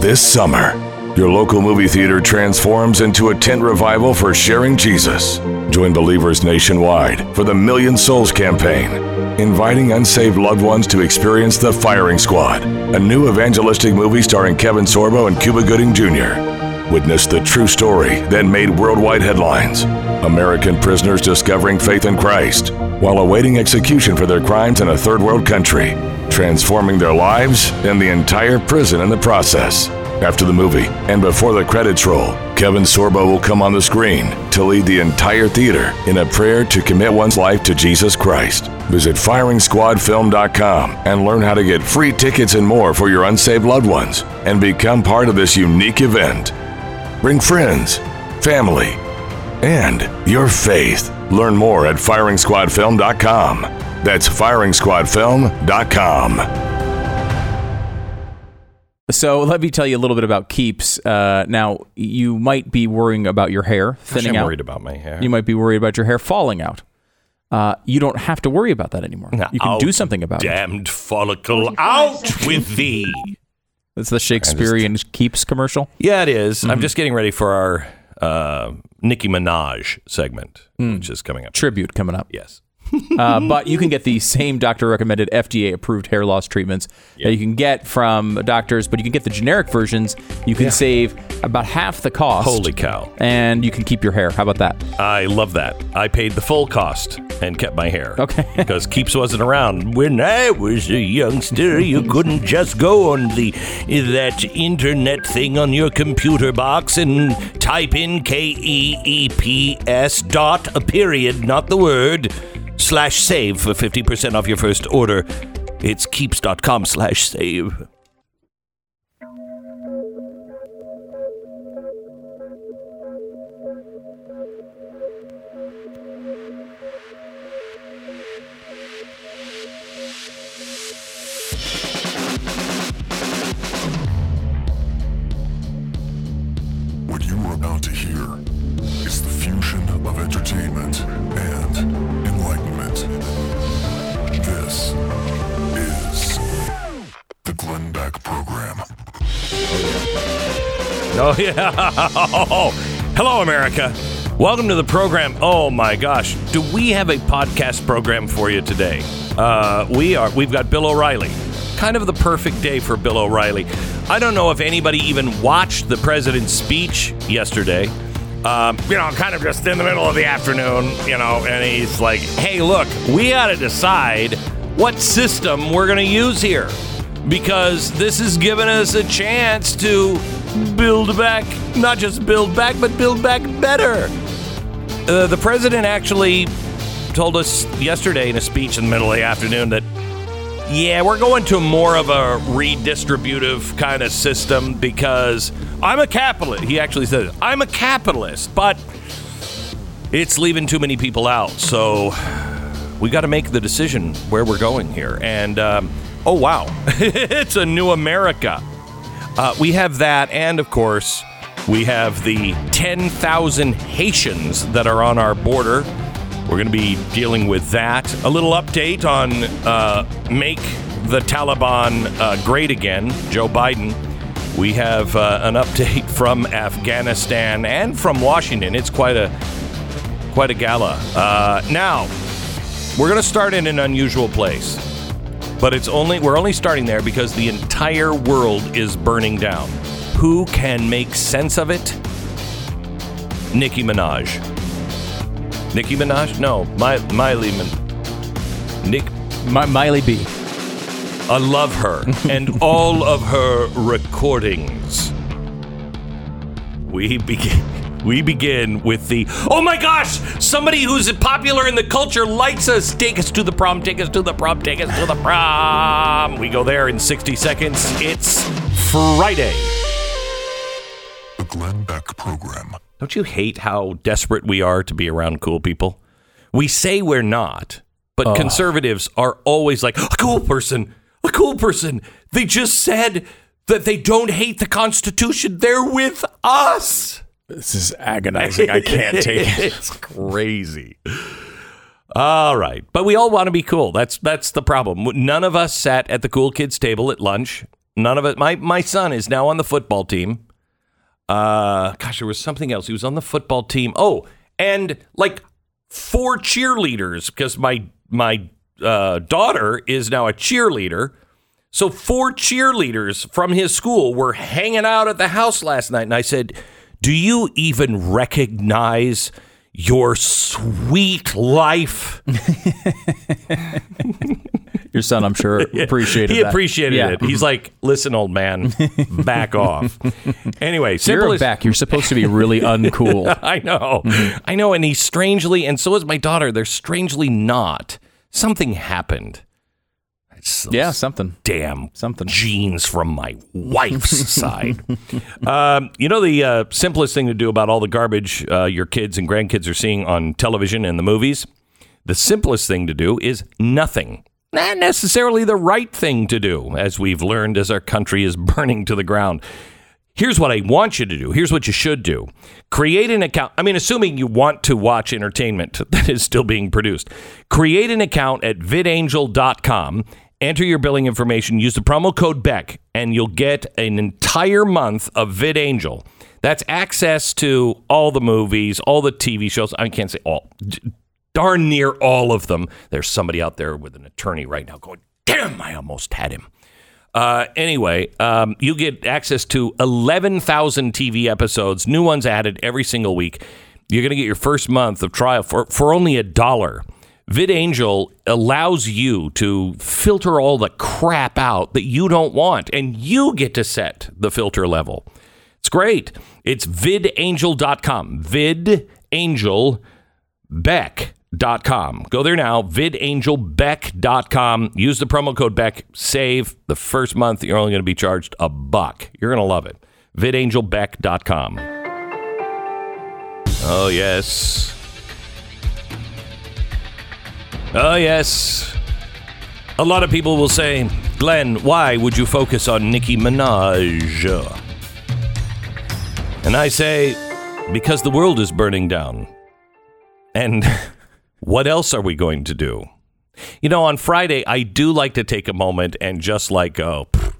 This summer, your local movie theater transforms into a tent revival for sharing Jesus. Join believers nationwide for the Million Souls campaign, inviting unsaved loved ones to experience The Firing Squad, a new evangelistic movie starring Kevin Sorbo and Cuba Gooding Jr. Witness the true story that made worldwide headlines. American prisoners discovering faith in Christ while awaiting execution for their crimes in a third world country, transforming their lives and the entire prison in the process. After the movie and before the credits roll, Kevin Sorbo will come on the screen to lead the entire theater in a prayer to commit one's life to Jesus Christ. Visit FiringSquadFilm.com and learn how to get free tickets and more for your unsaved loved ones and become part of this unique event. Bring friends, family, and your faith. Learn more at FiringSquadFilm.com. That's FiringSquadFilm.com. So let me tell you a little bit about keeps. Uh, now you might be worrying about your hair thinning I'm out. worried about my hair. You might be worried about your hair falling out. Uh, you don't have to worry about that anymore. You can do something about it. Damned follicle, out with thee. It's the Shakespearean keeps commercial. Yeah, it is. Mm-hmm. I'm just getting ready for our uh, Nicki Minaj segment, Hmm. which is coming up. Tribute coming up. Yes. Uh, but you can get the same doctor recommended FDA approved hair loss treatments that you can get from doctors, but you can get the generic versions. You can save about half the cost. Holy cow. And you can keep your hair. How about that? I love that. I paid the full cost and kept my hair. Okay. because Keeps wasn't around when I was a youngster. You couldn't just go on the that internet thing on your computer box and type in K E E P S dot a period, not the word, slash save for fifty percent off your first order. It's keeps.com slash save. Oh. Hello, America. Welcome to the program. Oh my gosh, do we have a podcast program for you today? Uh, we are. We've got Bill O'Reilly. Kind of the perfect day for Bill O'Reilly. I don't know if anybody even watched the president's speech yesterday. Um, you know, kind of just in the middle of the afternoon, you know, and he's like, "Hey, look, we got to decide what system we're going to use here." Because this has given us a chance to build back, not just build back, but build back better. Uh, the president actually told us yesterday in a speech in the middle of the afternoon that, yeah, we're going to more of a redistributive kind of system because I'm a capitalist. He actually said, I'm a capitalist, but it's leaving too many people out. So we got to make the decision where we're going here. And um, oh, wow, it's a new America. Uh, we have that, and of course, we have the 10,000 Haitians that are on our border. We're going to be dealing with that. A little update on uh, Make the Taliban uh, Great Again, Joe Biden. We have uh, an update from Afghanistan and from Washington. It's quite a quite a gala. Uh, now, we're going to start in an unusual place, but it's only we're only starting there because the entire world is burning down. Who can make sense of it? Nicki Minaj. Nicki Minaj? No, My, Miley. Min- Nick. My, Miley B. I love her and all of her recordings. We begin. We begin with the oh my gosh! Somebody who's popular in the culture likes us. Take us to the prom. Take us to the prom. Take us to the prom. We go there in 60 seconds. It's Friday. The Glenn Beck Program. Don't you hate how desperate we are to be around cool people? We say we're not, but conservatives are always like, a cool person, a cool person. They just said that they don't hate the Constitution. They're with us. This is agonizing. I can't take it. it's crazy. All right, but we all want to be cool. That's that's the problem. None of us sat at the cool kids table at lunch. None of it. My my son is now on the football team. Uh, gosh, there was something else. He was on the football team. Oh, and like four cheerleaders because my my uh, daughter is now a cheerleader. So four cheerleaders from his school were hanging out at the house last night, and I said, "Do you even recognize?" Your sweet life. Your son, I'm sure, appreciated he that. appreciated Yeah. it. He's like, listen, old man, back off. Anyway, You're as- back. You're supposed to be really uncool. I know. Mm-hmm. I know. And he's strangely, and so is my daughter, they're strangely not. Something happened. It's yeah, something. Damn Something. genes from my wife's side. Um, you know, the uh, simplest thing to do about all the garbage uh, your kids and grandkids are seeing on television and the movies? The simplest thing to do is nothing. Not necessarily the right thing to do, as we've learned as our country is burning to the ground. Here's what I want you to do. Here's what you should do. Create an account. I mean, assuming you want to watch entertainment that is still being produced, create an account at vidangel.com. Enter your billing information. Use the promo code BECK, and you'll get an entire month of VidAngel. That's access to all the movies, all the TV shows. I can't say all, d- darn near all of them. There's somebody out there with an attorney right now going, damn, I almost had him. Uh, anyway, um, you get access to 11,000 TV episodes, new ones added every single week. You're going to get your first month of trial for, for only a dollar. VidAngel allows you to filter all the crap out that you don't want, and you get to set the filter level. It's great. It's vidangel.com. Vidangel.com. Go there now, vidangelbeck.com. Use the promo code BECK. Save the first month. You're only going to be charged a buck. You're going to love it. vidangelbeck.com. Oh, yes. Oh, yes. A lot of people will say, Glenn, why would you focus on Nicki Minaj? And I say, because the world is burning down. And what else are we going to do? You know, on Friday, I do like to take a moment and just like go, "Pfft,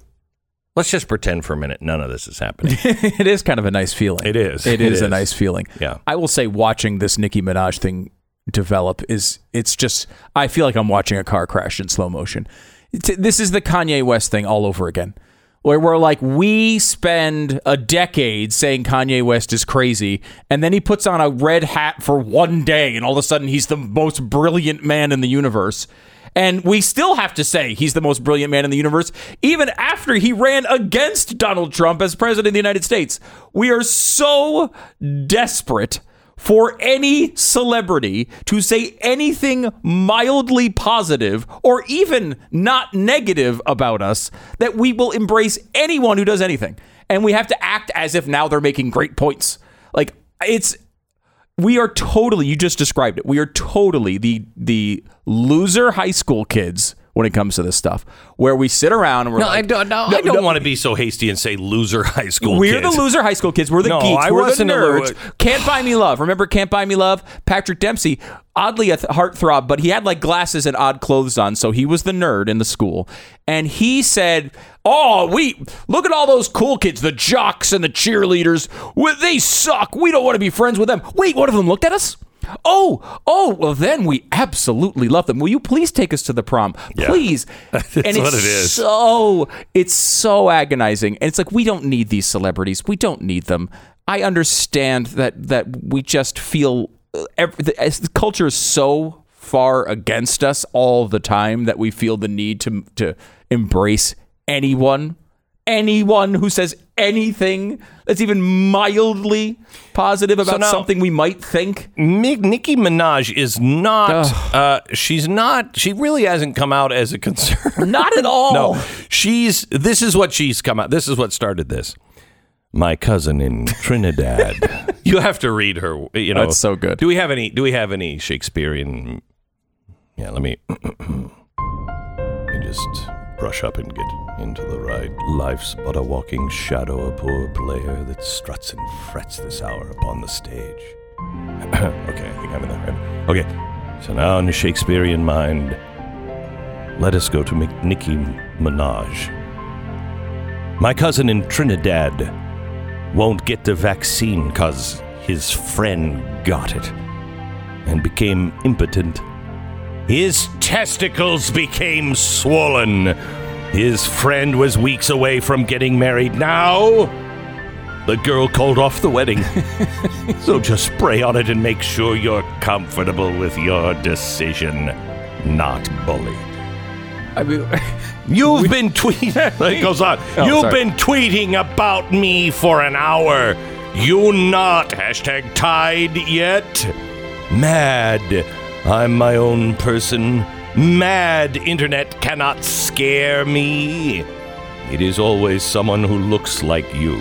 let's just pretend for a minute none of this is happening. it is kind of a nice feeling. It is. It It is a nice feeling. Yeah. I will say, watching this Nicki Minaj thing develop is it's just I feel like I'm watching a car crash in slow motion. This is the Kanye West thing all over again. Where we're like, we spend a decade saying Kanye West is crazy, and then he puts on a red hat for one day, and all of a sudden he's the most brilliant man in the universe. And we still have to say he's the most brilliant man in the universe, even after he ran against Donald Trump as president of the United States. We are so desperate for any celebrity to say anything mildly positive or even not negative about us that we will embrace anyone who does anything. And we have to act as if now they're making great points. Like it's we are totally you just described it. We are totally the the loser high school kids when it comes to this stuff where we sit around and we're No, like, I don't. No, I don't want to be so hasty and say loser high school. we're kids. the loser high school kids. We're the No, geeks. I we're the a nerds. Can't buy me love. Remember Can't Buy Me Love? Patrick Dempsey, oddly a th- heartthrob, but he had like glasses and odd clothes on, so he was the nerd in the school. And he said, "Oh, we look at all those cool kids, the jocks and the cheerleaders. Well, they suck. We don't want to be friends with them." Wait, one of them looked at us. Oh, oh, well then we absolutely love them. Will you please take us to the prom? Please. That's and it's what it is. so it's so agonizing. And it's like we don't need these celebrities. We don't need them. I understand that that we just feel uh, every, the, as the culture is so far against us all the time that we feel the need to to embrace anyone anyone who says anything that's even mildly positive about now- something we might think Mi- Nicki Minaj is not. Uh, she's not. She really hasn't come out as a concern. not at all No, she's. This is what she's come out. This is what started this. My cousin in Trinidad. you have to read her. You know, That's so good. Do we have any? Do we have any Shakespearean? Yeah, let me. let me just brush up and get into the right. Life's but a walking shadow, a poor player that struts and frets this hour upon the stage. okay, I think I'm in the right. Okay, so now in the Shakespearean mind, let us go to Mick- Nicki Minaj. My cousin in Trinidad won't get the vaccine because his friend got it and became impotent. His testicles became swollen. His friend was weeks away from getting married. Now, the girl called off the wedding. so just spray on it and make sure you're comfortable with your decision, not bullied. I mean, You've been tweeting. It goes on. Oh, You've sorry. been tweeting about me for an hour. You not hashtag tied yet? Mad. I'm my own person. Mad internet cannot scare me. It is always someone who looks like you.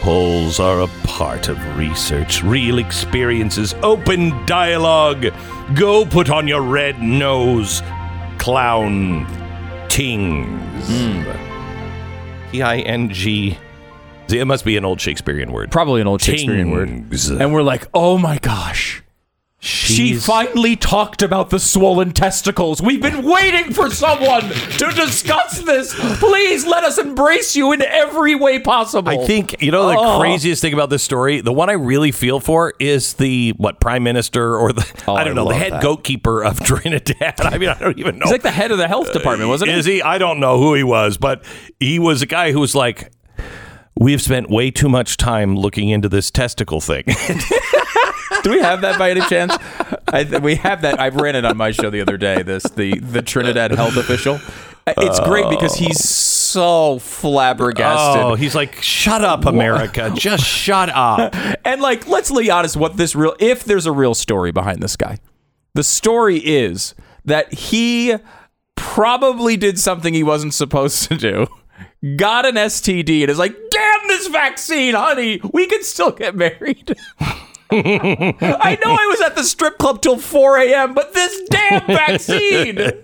Polls are a part of research, real experiences, open dialogue. Go put on your red nose, clown tings. Hmm. T I N G. See, It must be an old Shakespearean word. probably an old Shakespearean word. And we're like, oh my gosh. She finally talked about the swollen testicles. We've been waiting for someone to discuss this. Please let us embrace you in every way possible. I think you know the Oh. craziest thing about this story. The one I really feel for is the what prime minister or the Oh, I don't I know the head that. goatkeeper of Trinidad. I mean, I don't even know. he's like the head of the health department, wasn't Is he? he? I don't know who he was, but he was a guy who was like, "We've spent way too much time looking into this testicle thing." Do we have that by any chance? I, we have that. I ran it on my show the other day. This the the Trinidad health official. It's great because he's so flabbergasted. oh, he's like, "Shut up, America! Just shut up!" And like, let's be honest, what this real if there's a real story behind this guy. The story is that he probably did something he wasn't supposed to do. Got an STD and is like, damn this vaccine, honey. We can still get married. I know I was at the strip club till 4 a.m., but this damn vaccine. and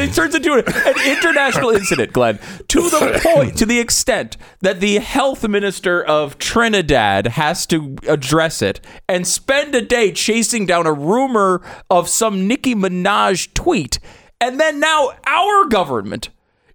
it turns into an international incident, Glenn, to the point, to the extent that the health minister of Trinidad has to address it and spend a day chasing down a rumor of some Nicki Minaj tweet. And then now our government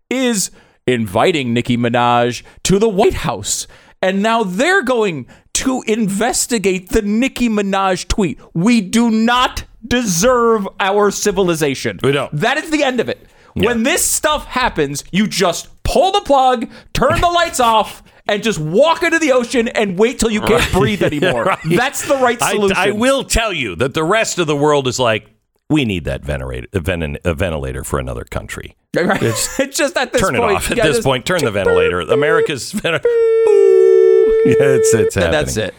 is inviting Nicki Minaj to the White House. And now they're going to investigate the Nicki Minaj tweet. We do not deserve our civilization. We don't. That is the end of it. When this stuff happens, you just pull the plug, turn the lights off, and just walk into the ocean and wait till you can't breathe anymore. Right. That's the right solution. I will tell you that the rest of the world is like, we need that venerator, uh, a, uh, ventilator for another country. Right? It's, just at this Turn it off. At yeah, this point, turn the ventilator. America's ventilator. Yeah, it's it's happening. That's it.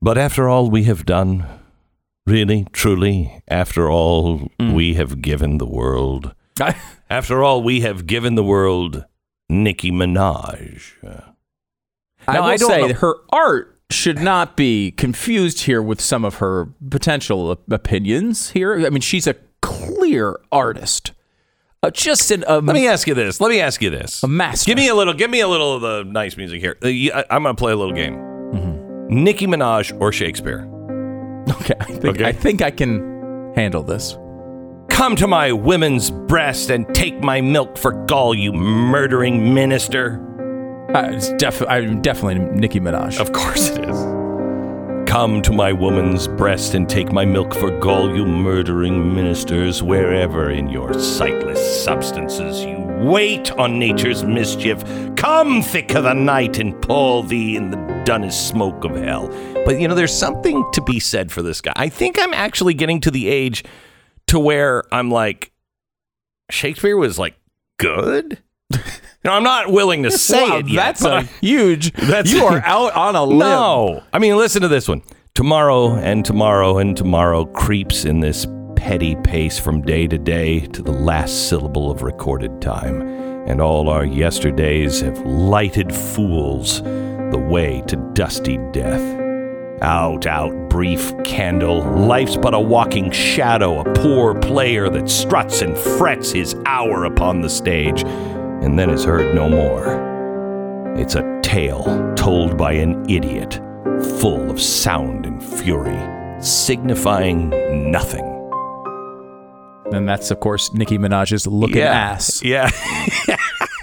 But after all we have done, really, truly, after all Mm. we have given the world, after all we have given the world, Nicki Minaj. I Now, will I don't say know- her art should not be confused here with some of her potential opinions here. I mean, she's a clear artist. Uh, just an, um, Let me ask you this. Let me ask you this. a master. Give me a little. Give me a little of the nice music here. Uh, you- I- I'm going to play a little game. Nicki Minaj or Shakespeare? okay. I think, Okay. I think I can handle this. Come to my women's breast and take my milk for gall, you murdering minister. Uh, it's def- I'm definitely Nicki Minaj. Of course it is. Come to my woman's breast and take my milk for gall, you murdering ministers, wherever in your sightless substances you wait on nature's mischief. Come, thick of the night, and pull thee in the dunnest smoke of hell. But you know, there's something to be said for this guy. I think I'm actually getting to the age to where I'm like, Shakespeare was like good. Know, I'm not willing to say Wow, it yet. that's a huge. That's- you are out on a limb. no. I mean, listen to this one. Tomorrow and tomorrow and tomorrow creeps in this petty pace from day to day to the last syllable of recorded time. And all our yesterdays have lighted fools the way to dusty death. Out, out, brief candle. Life's but a walking shadow, a poor player that struts and frets his hour upon the stage, and then is heard no more. It's a tale told by an idiot, full of sound and fury, signifying nothing. And that's, of course, Nicki Minaj's looking ass. Yeah.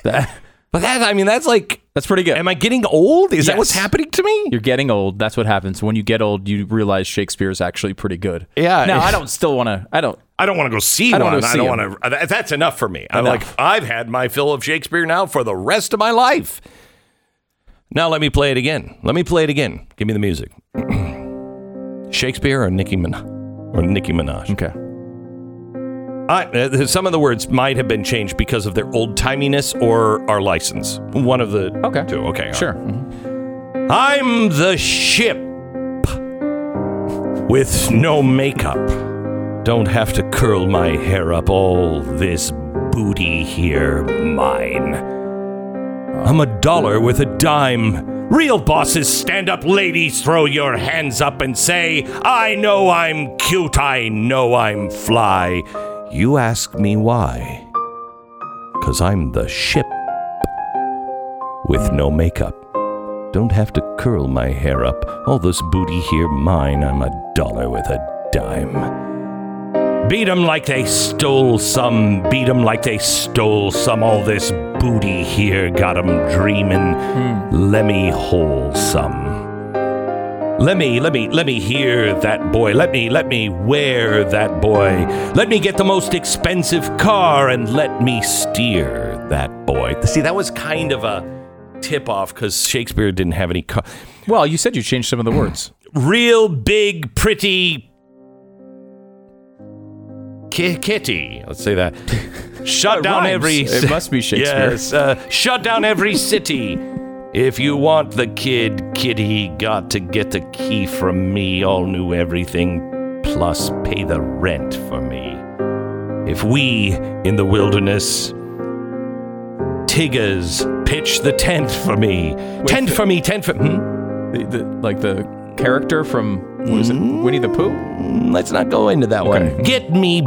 That, But that, I mean, that's like, that's pretty good. am I getting old? Is that what's happening to me? You're getting old. That's what happens. When you get old, you realize Shakespeare is actually pretty good. Yeah. Now, I don't still want to. I don't. I don't want to go see I one. wanna I don't want to. That's enough for me. I'm Enough. like, I've had my fill of Shakespeare now for the rest of my life. Now let me play it again. Let me play it again. Give me the music. Shakespeare or Nicki Minaj or Nicki Minaj. Okay. I, uh, some of the words might have been changed because of their old timiness or our license. One of the Okay. two. Okay. Sure. right. I'm the ship with no makeup. Don't have to curl my hair up. All this booty here, mine. I'm a dollar with a dime. Real bosses stand up, ladies, throw your hands up and say, I know I'm cute, I know I'm fly. You ask me why? Cause I'm the ship with no makeup. Don't have to curl my hair up. All this booty here mine. I'm a dollar with a dime. Beat 'em like they stole some. Beat 'em like they stole some. All this booty here got 'em dreaming. Hmm. Let me hole some. Let me, let me, let me hear that boy. Let me, let me wear that boy. Let me get the most expensive car and let me steer that boy. See, that was kind of a tip off because Shakespeare didn't have any car. Well, you said you changed some of the words. Real big, pretty kitty. Let's say that. Shut down rhymes. every. It must be Shakespeare. Yes, uh, shut down every city. If you want the kid, kitty got to get the key from me. All knew everything, plus pay the rent for me. If we in the wilderness, Tiggers pitch the tent for me. tent for me, tent for. Hmm? The, the, like the character from what is it, Winnie the Pooh? Mm, Let's not go into that Okay. one. Get me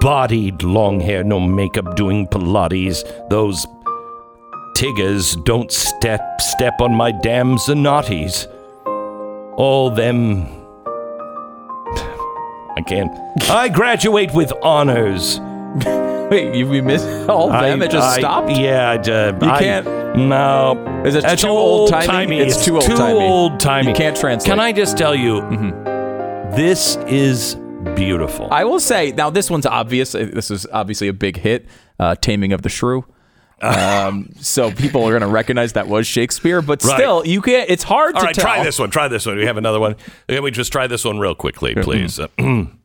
bodied, long hair, no makeup, doing Pilates. Those Tiggers don't step step on my damn Zanottis. All them. I can't. I graduate with honors. Wait, you we missed all of them? I- it just I- stopped. Yeah, I, uh, You I- can't- No, Is it That's too old-timey. old-timey? It's It's too old-timey. old timey. You can't translate. Mm-hmm. Can I just tell you, this is beautiful. I will say now this one's obvious. Uh, This is obviously a big hit, uh, "Taming of the Shrew." Um, so people are going to recognize that was Shakespeare, but Right. still, you can't. It's hard All to right, tell. try this one. Try this one. We have another one. Can we just try this one real quickly, please?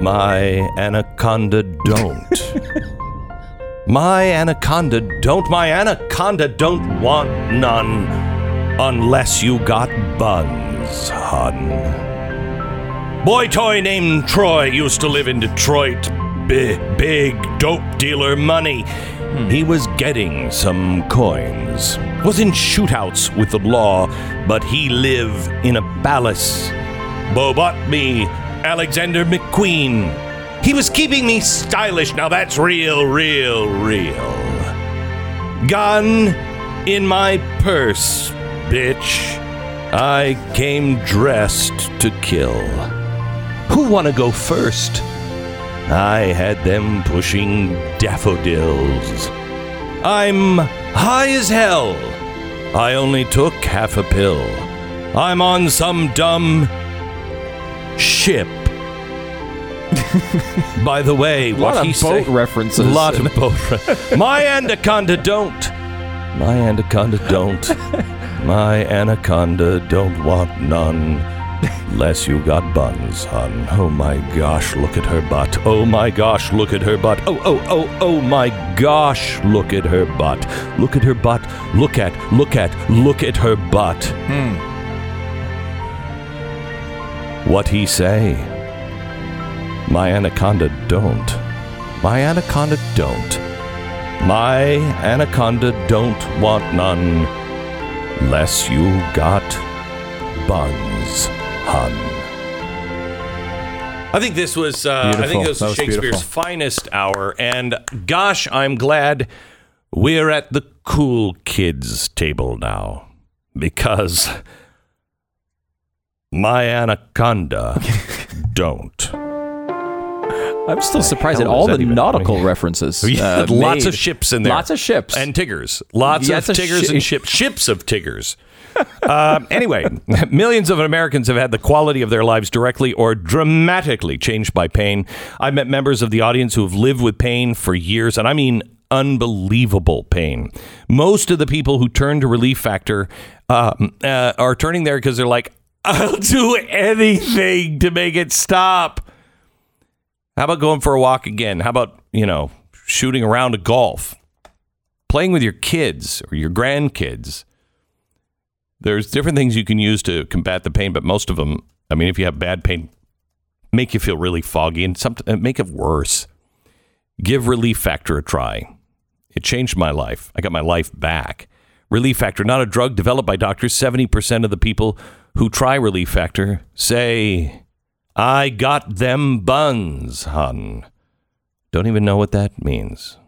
My anaconda don't. my anaconda don't. My anaconda don't want none unless you got buns, hun. Boy toy named Troy used to live in Detroit. Big, big dope dealer money. Hmm. He was getting some coins. Was in shootouts with the law, but he lived in a palace. Bo bought me Alexander McQueen. He was keeping me stylish. Now that's real, real, real. Gun in my purse, bitch. I came dressed to kill. Who wanna go first? I had them pushing daffodils. I'm high as hell. I only took half a pill. I'm on some dumb ship. By the way, a lot what of boat say? references. lot of boat. re- My anaconda don't. My anaconda don't. My anaconda don't want none. Less you got buns, hun. Oh my gosh, look at her butt. Oh my gosh, look at her butt. Oh, oh, oh, oh my gosh, look at her butt. Look at her butt. Look at, look at, look at her butt. Hmm. What he say? My anaconda don't. My anaconda don't. My anaconda don't want none. Less you got buns, hun. I think this was. Uh, I think this was was Shakespeare's beautiful. finest hour, and gosh, I'm glad we're at the cool kids table now because my anaconda don't. I'm still surprised at all the nautical mean? references. Uh, lots made. of ships in there. Lots of ships. and Tiggers. Lots Yeah, of Tiggers shi- and ships. Ships of Tiggers. um, anyway, millions of Americans have had the quality of their lives directly or dramatically changed by pain. I've met members of the audience who have lived with pain for years, and I mean unbelievable pain. Most of the people who turn to Relief Factor um, uh, are turning there because they're like, I'll do anything to make it stop. How about going for a walk again? How about, you know, shooting around a golf? Playing with your kids or your grandkids. There's different things you can use to combat the pain, but most of them, I mean, if you have bad pain, make you feel really foggy and some, uh, make it worse. Give Relief Factor a try. It changed my life. I got my life back. Relief Factor, not a drug developed by doctors. 70% of the people who try Relief Factor say, I got them buns, hun. Don't even know what that means.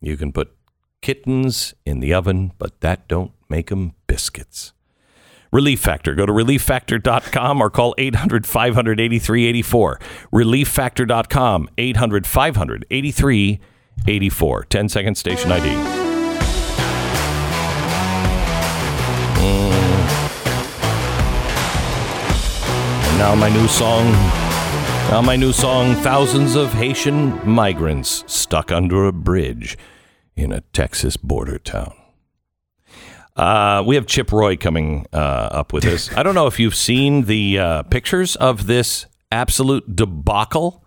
You can put kittens in the oven, but that don't make them biscuits. Relief Factor. Go to relieffactor.com or call 800 500 8384. Relieffactor.com, 800 500 8384. 10 second station ID. And mm. Now my new song. Now my new song, Thousands of Haitian Migrants Stuck Under a Bridge in a Texas border town. Uh, we have Chip Roy coming uh, up with this. I don't know if you've seen the uh, pictures of this absolute debacle.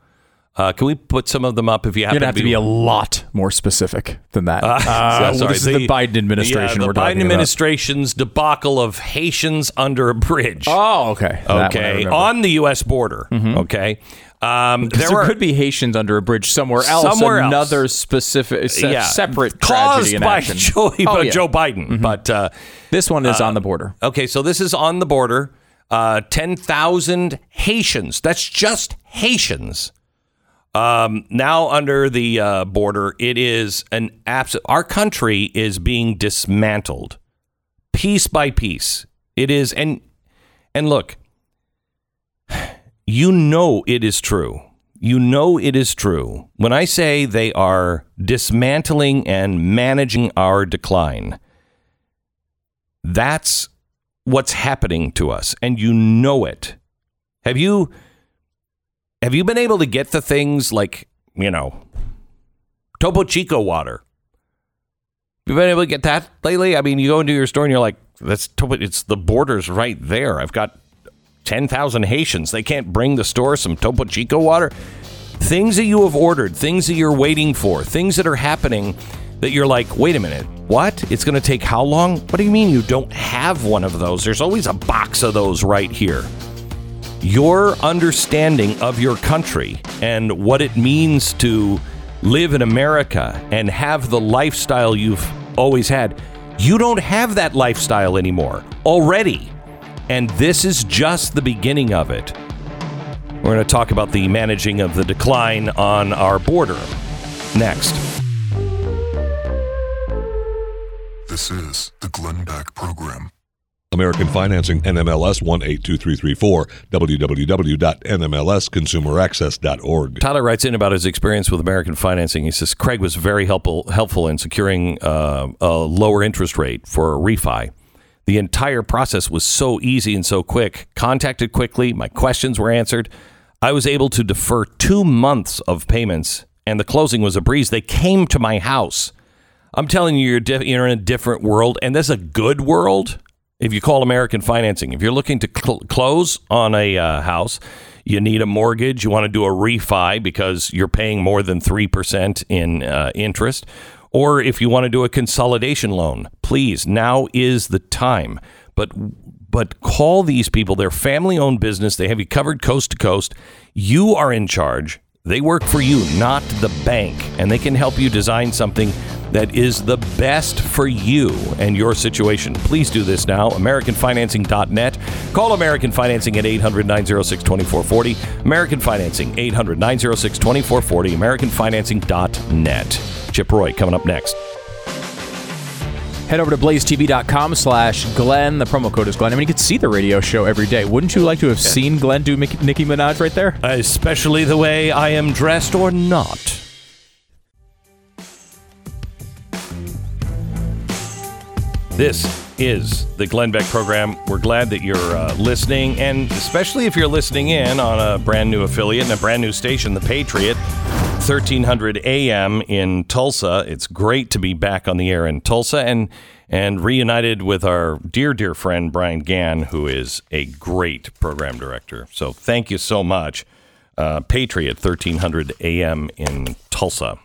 Uh, can we put some of them up if you You're happen gonna have to be a lot more specific than that. Uh, so- sorry, this is the Biden administration. Yeah, the Biden administration's debacle of Haitians under a bridge. Oh, okay. That one I okay, on the U.S. border. Okay, um, there, were could be Haitians under a bridge somewhere else. Somewhere else. another specific, se- yeah, separate caused by. Joe, Oh, yeah. Joe Biden. But uh, This one is on the border. okay, so this is on the border. Uh, Ten thousand Haitians. That's just Haitians. Um, now under the uh, border, it is an absolute. Our country is being dismantled, piece by piece. It is, and and look, you know it is true. You know it is true when I say they are dismantling and managing our decline. That's what's happening to us, and you know it. Have you? Have you been able to get the things like, you know, Topo Chico water? You been able to get that lately? I mean, you go into your store and you're like, that's Topo, it's the borders right there. I've got 10,000 Haitians. They can't bring the store some Topo Chico water. Things that you have ordered, things that you're waiting for, things that are happening that you're like, wait a minute, what? It's going to take how long? What do you mean you don't have one of those? There's always a box of those right here your understanding of your country and what it means to live in America and have the lifestyle you've always had. You don't have that lifestyle anymore already. And this is just the beginning of it. We're going to talk about the managing of the decline on our border next. This is the Glenn Beck Program. American Financing, NMLS 182334, www.nmlsconsumeraccess.org. Tyler writes in about his experience with American financing. He says Craig was very helpful helpful in securing uh, a lower interest rate for a refi. The entire process was so easy and so quick. Contacted quickly, my questions were answered. I was able to defer two months of payments, and the closing was a breeze. They came to my house. I'm telling you, you're, di- you're in a different world, and this is a good world. If you call American Financing, if you're looking to cl- close on a uh, house, you need a mortgage, you want to do a refi because you're paying more than 3% in uh, interest, or if you want to do a consolidation loan, please, now is the time. But but call these people. They're family owned business. They have you covered coast to coast. You are in charge. They work for you, not the bank, and they can help you design something that is the best for you and your situation. Please do this now. AmericanFinancing.net. Call American Financing at 800 906 2440. American Financing, 800 906 2440. AmericanFinancing.net. Chip Roy coming up next. Head over to blazetv.com slash Glenn. The promo code is Glenn. I mean, you could see the radio show every day. Wouldn't you like to have seen Glenn do Nicki Minaj right there? Especially the way I am dressed or not. This is the Glenn Beck program. We're glad that you're uh, listening, and especially if you're listening in on a brand new affiliate and a brand new station, The Patriot, 1300 AM in Tulsa. It's great to be back on the air in Tulsa and and reunited with our dear, dear friend Brian Gann, who is a great program director. So thank you so much. Uh, Patriot, 1300 AM in Tulsa.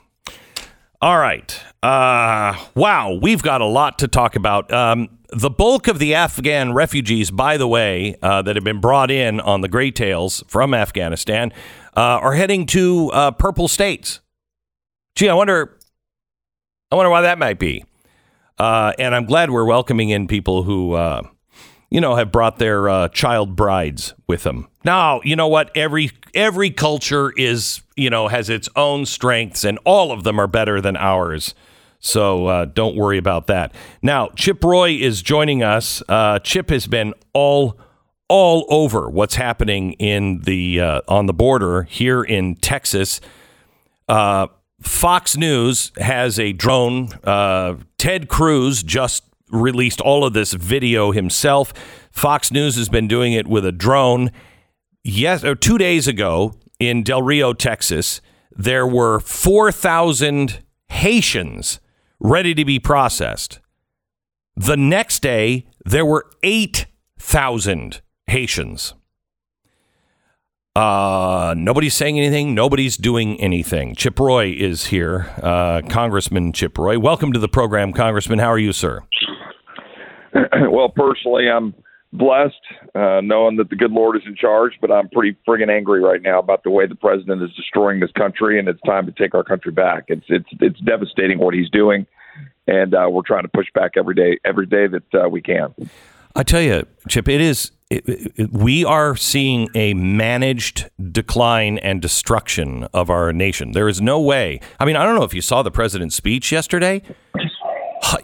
All right. Uh, wow, we've got a lot to talk about. Um, the bulk of the Afghan refugees, by the way, uh, that have been brought in on the Gray Tails from Afghanistan, uh, are heading to uh, purple states. Gee, I wonder, I wonder why that might be. Uh, and I'm glad we're welcoming in people who, uh, you know, have brought their uh, child brides with them. Now, you know what? Every every culture is, you know, has its own strengths, and all of them are better than ours. So uh, don't worry about that. Now, Chip Roy is joining us. Uh, Chip has been all all over what's happening in the uh, on the border here in Texas. Uh, Fox News has a drone. Uh, Ted Cruz just released all of this video himself. Fox News has been doing it with a drone. Yes, or two days ago in Del Rio, Texas, there were four thousand Haitians ready to be processed. The next day, there were 8,000 Haitians. Uh, nobody's saying anything. Nobody's doing anything. Chip Roy is here, uh, Congressman Chip Roy. Welcome to the program, Congressman. How are you, sir? well, personally, I'm blessed uh, knowing that the good Lord is in charge, but I'm pretty friggin' angry right now about the way the president is destroying this country, and it's time to take our country back. It's it's it's devastating what he's doing, and uh, we're trying to push back every day every day that uh, we can. I tell you, Chip, it is. It, it, we are seeing a managed decline and destruction of our nation. There is no way. I mean, I don't know if you saw the president's speech yesterday.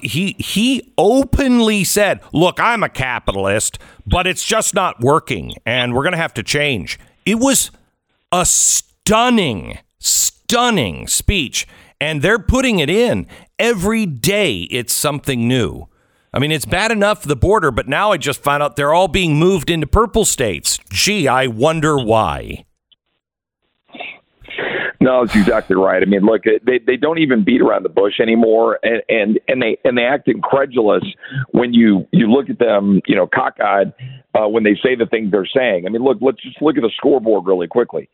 He he openly said, "Look, I'm a capitalist, but it's just not working, and we're going to have to change." It was a stunning, stunning speech, and they're putting it in every day. It's something new. I mean, it's bad enough the border, but now I just found out they're all being moved into purple states. Gee, I wonder why. No, that's exactly right. I mean, look, they they don't even beat around the bush anymore, and and and they and they act incredulous when you you look at them, you know, cockeyed uh, when they say the things they're saying. I mean, look, let's just look at the scoreboard really quickly.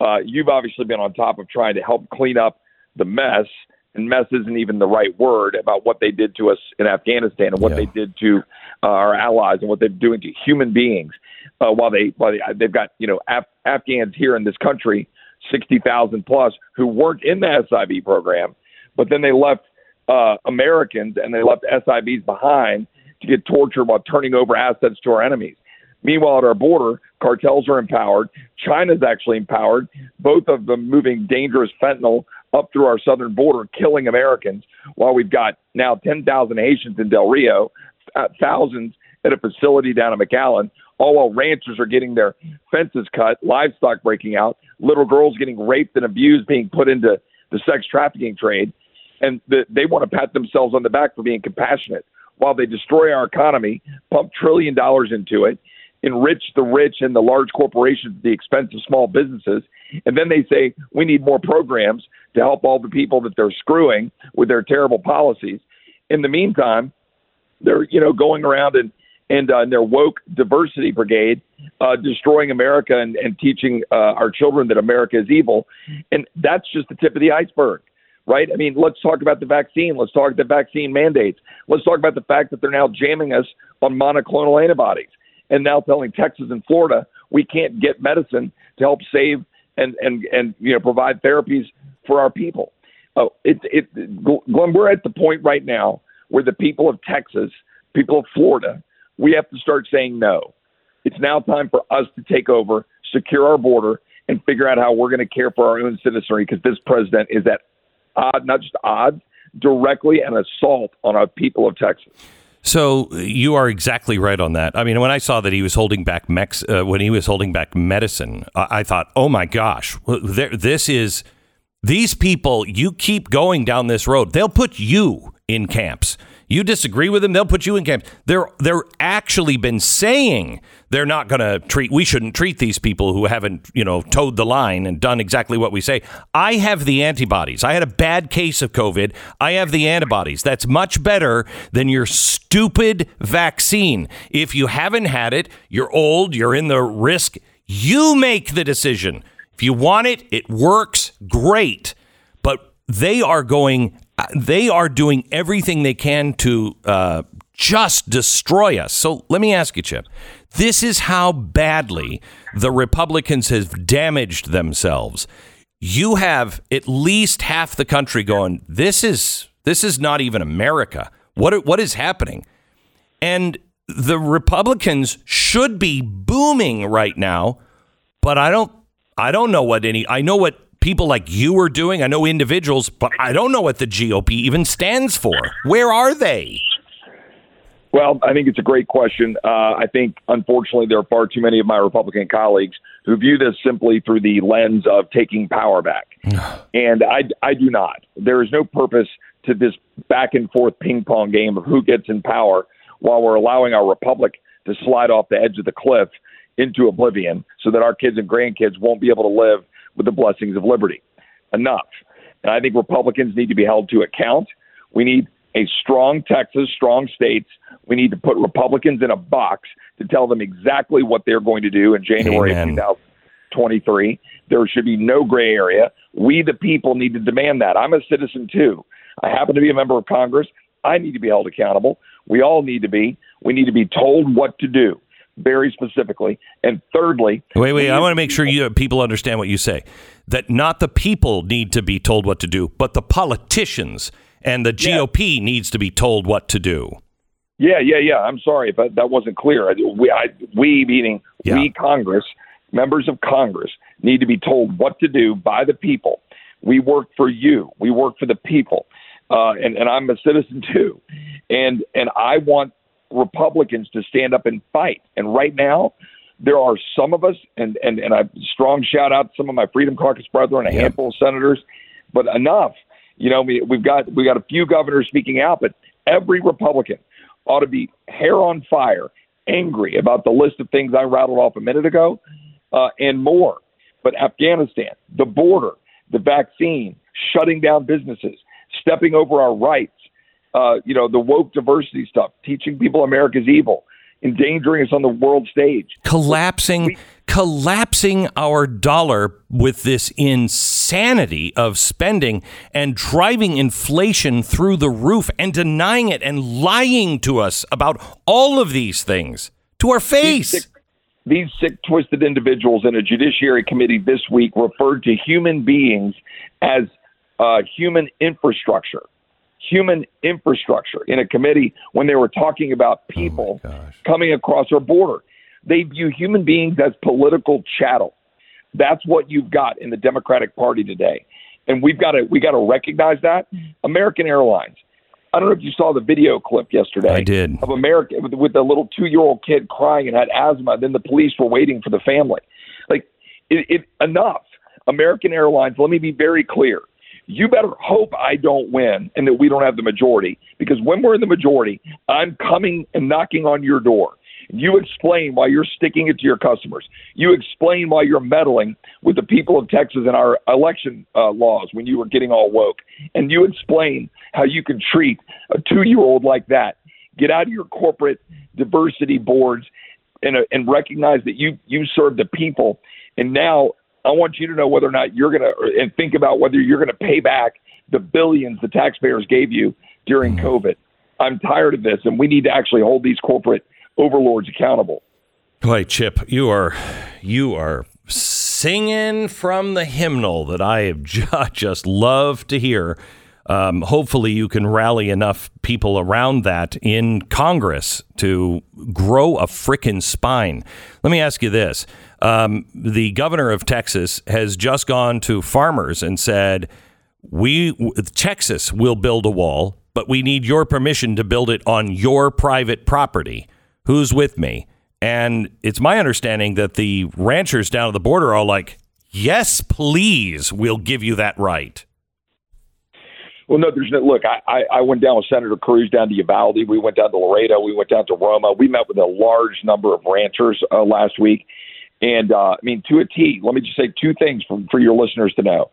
Uh, you've obviously been on top of trying to help clean up the mess, and mess isn't even the right word about what they did to us in Afghanistan and what Yeah. they did to uh, our allies and what they're doing to human beings. Uh, while they while they, they've got you know Af- Afghans here in this country, sixty thousand plus, who weren't in the SIV program, but then they left uh, Americans and they left SIVs behind to get tortured while turning over assets to our enemies. Meanwhile, at our border, cartels are empowered. China's actually empowered. Both of them moving dangerous fentanyl up through our southern border, killing Americans. While we've got now 10,000 Haitians in Del Rio, uh, thousands at a facility down in McAllen, all while ranchers are getting their fences cut, livestock breaking out, little girls getting raped and abused, being put into the sex trafficking trade. And the, they want to pat themselves on the back for being compassionate while they destroy our economy, pump trillion dollars into it, enrich the rich and the large corporations at the expense of small businesses. And then they say we need more programs to help all the people that they're screwing with their terrible policies. In the meantime, they're you know going around and and uh, their woke diversity brigade uh, destroying America and, and teaching uh, our children that America is evil, and that's just the tip of the iceberg, right? I mean, let's talk about the vaccine. Let's talk about the vaccine mandates. Let's talk about the fact that they're now jamming us on monoclonal antibodies, and now telling Texas and Florida we can't get medicine to help save and and and you know provide therapies for our people. Oh, it, it, Glenn, we're at the point right now where the people of Texas, people of Florida, we have to start saying no. It's now time for us to take over, secure our border, and figure out how we're going to care for our own citizenry because this president is at odd, not just odds, directly an assault on our people of Texas. So you are exactly right on that. I mean, when I saw that he was holding back Mex, uh, when he was holding back medicine, I, I thought, oh my gosh, there, this is these people. You keep going down this road, they'll put you in camps. You disagree with them, they'll put you in camps. They're they're actually been saying they're not going to treat. We shouldn't treat these people who haven't you know toed the line and done exactly what we say. I have the antibodies. I had a bad case of COVID. I have the antibodies. That's much better than your stupid vaccine. If you haven't had it, you're old. You're in the risk. You make the decision. If you want it, it works great. But they are going they are doing everything they can to uh, just destroy us. So let me ask you, Chip. This is how badly the Republicans have damaged themselves. You have at least half the country going, "This is this is not even America. What what is happening?" And the Republicans should be booming right now, but I don't I don't know what any I know what people like you are doing. I know individuals, but I don't know what the GOP even stands for. Where are they? Well, I think it's a great question. Uh, I think, unfortunately, there are far too many of my Republican colleagues who view this simply through the lens of taking power back. and I, I do not. There is no purpose to this back and forth ping pong game of who gets in power while we're allowing our republic to slide off the edge of the cliff into oblivion so that our kids and grandkids won't be able to live with the blessings of liberty. Enough. And I think Republicans need to be held to account. We need a strong Texas, strong states. We need to put Republicans in a box to tell them exactly what they're going to do in January Amen. of 2023. There should be no gray area. We, the people, need to demand that. I'm a citizen too. I happen to be a member of Congress. I need to be held accountable. We all need to be. We need to be told what to do very specifically. And thirdly, wait, wait, I want to make sure you people understand what you say. That not the people need to be told what to do, but the politicians and the GOP yeah. needs to be told what to do. Yeah, yeah, yeah. I'm sorry if that wasn't clear. We, I, we meaning yeah. we Congress, members of Congress, need to be told what to do by the people. We work for you. We work for the people, uh, and and I'm a citizen too, and and I want Republicans to stand up and fight. And right now, there are some of us, and and and a strong shout out to some of my Freedom Caucus brethren, a handful of senators, but enough. You know, we, we've got we got a few governors speaking out, but every Republican ought to be hair on fire, angry about the list of things I rattled off a minute ago, uh, and more. But Afghanistan, the border, the vaccine, shutting down businesses, stepping over our rights, uh, you know, the woke diversity stuff, teaching people America's evil, endangering us on the world stage, collapsing, we, collapsing our dollar with this insanity of spending and driving inflation through the roof and denying it and lying to us about all of these things to our face. These sick, these sick twisted individuals in a judiciary committee this week referred to human beings as uh, human infrastructure human infrastructure in a committee when they were talking about oh people oh coming across our border. They view human beings as political chattel. That's what you've got in the Democratic Party today. And we've got to we got to recognize that. American Airlines. I don't know if you saw the video clip yesterday. I did. Of America with, with the little two year old kid crying and had asthma. Then the police were waiting for the family. Like it, it enough. American Airlines. Let me be very clear you better hope I don't win and that we don't have the majority. Because when we're in the majority, I'm coming and knocking on your door. You explain why you're sticking it to your customers. You explain why you're meddling with the people of Texas and our election uh, laws when you were getting all woke. And you explain how you can treat a two year old like that. Get out of your corporate diversity boards and, uh, and recognize that you, you serve the people. And now I want you to know whether or not you're going to, and think about whether you're going to pay back the billions the taxpayers gave you during mm-hmm. COVID. I'm tired of this, and we need to actually hold these corporate overlords accountable. Boy, Chip, you are you are singing from the hymnal that I have just love to hear. Um, hopefully, you can rally enough people around that in Congress to grow a frickin' spine. Let me ask you this um, the governor of Texas has just gone to farmers and said, we Texas will build a wall, but we need your permission to build it on your private property. Who's with me? And it's my understanding that the ranchers down at the border are like, yes, please, we'll give you that right. Well, no, there's no look. I, I, I went down with Senator Cruz down to Uvalde. We went down to Laredo. We went down to Roma. We met with a large number of ranchers uh, last week, and uh, I mean to a T. Let me just say two things for, for your listeners to know: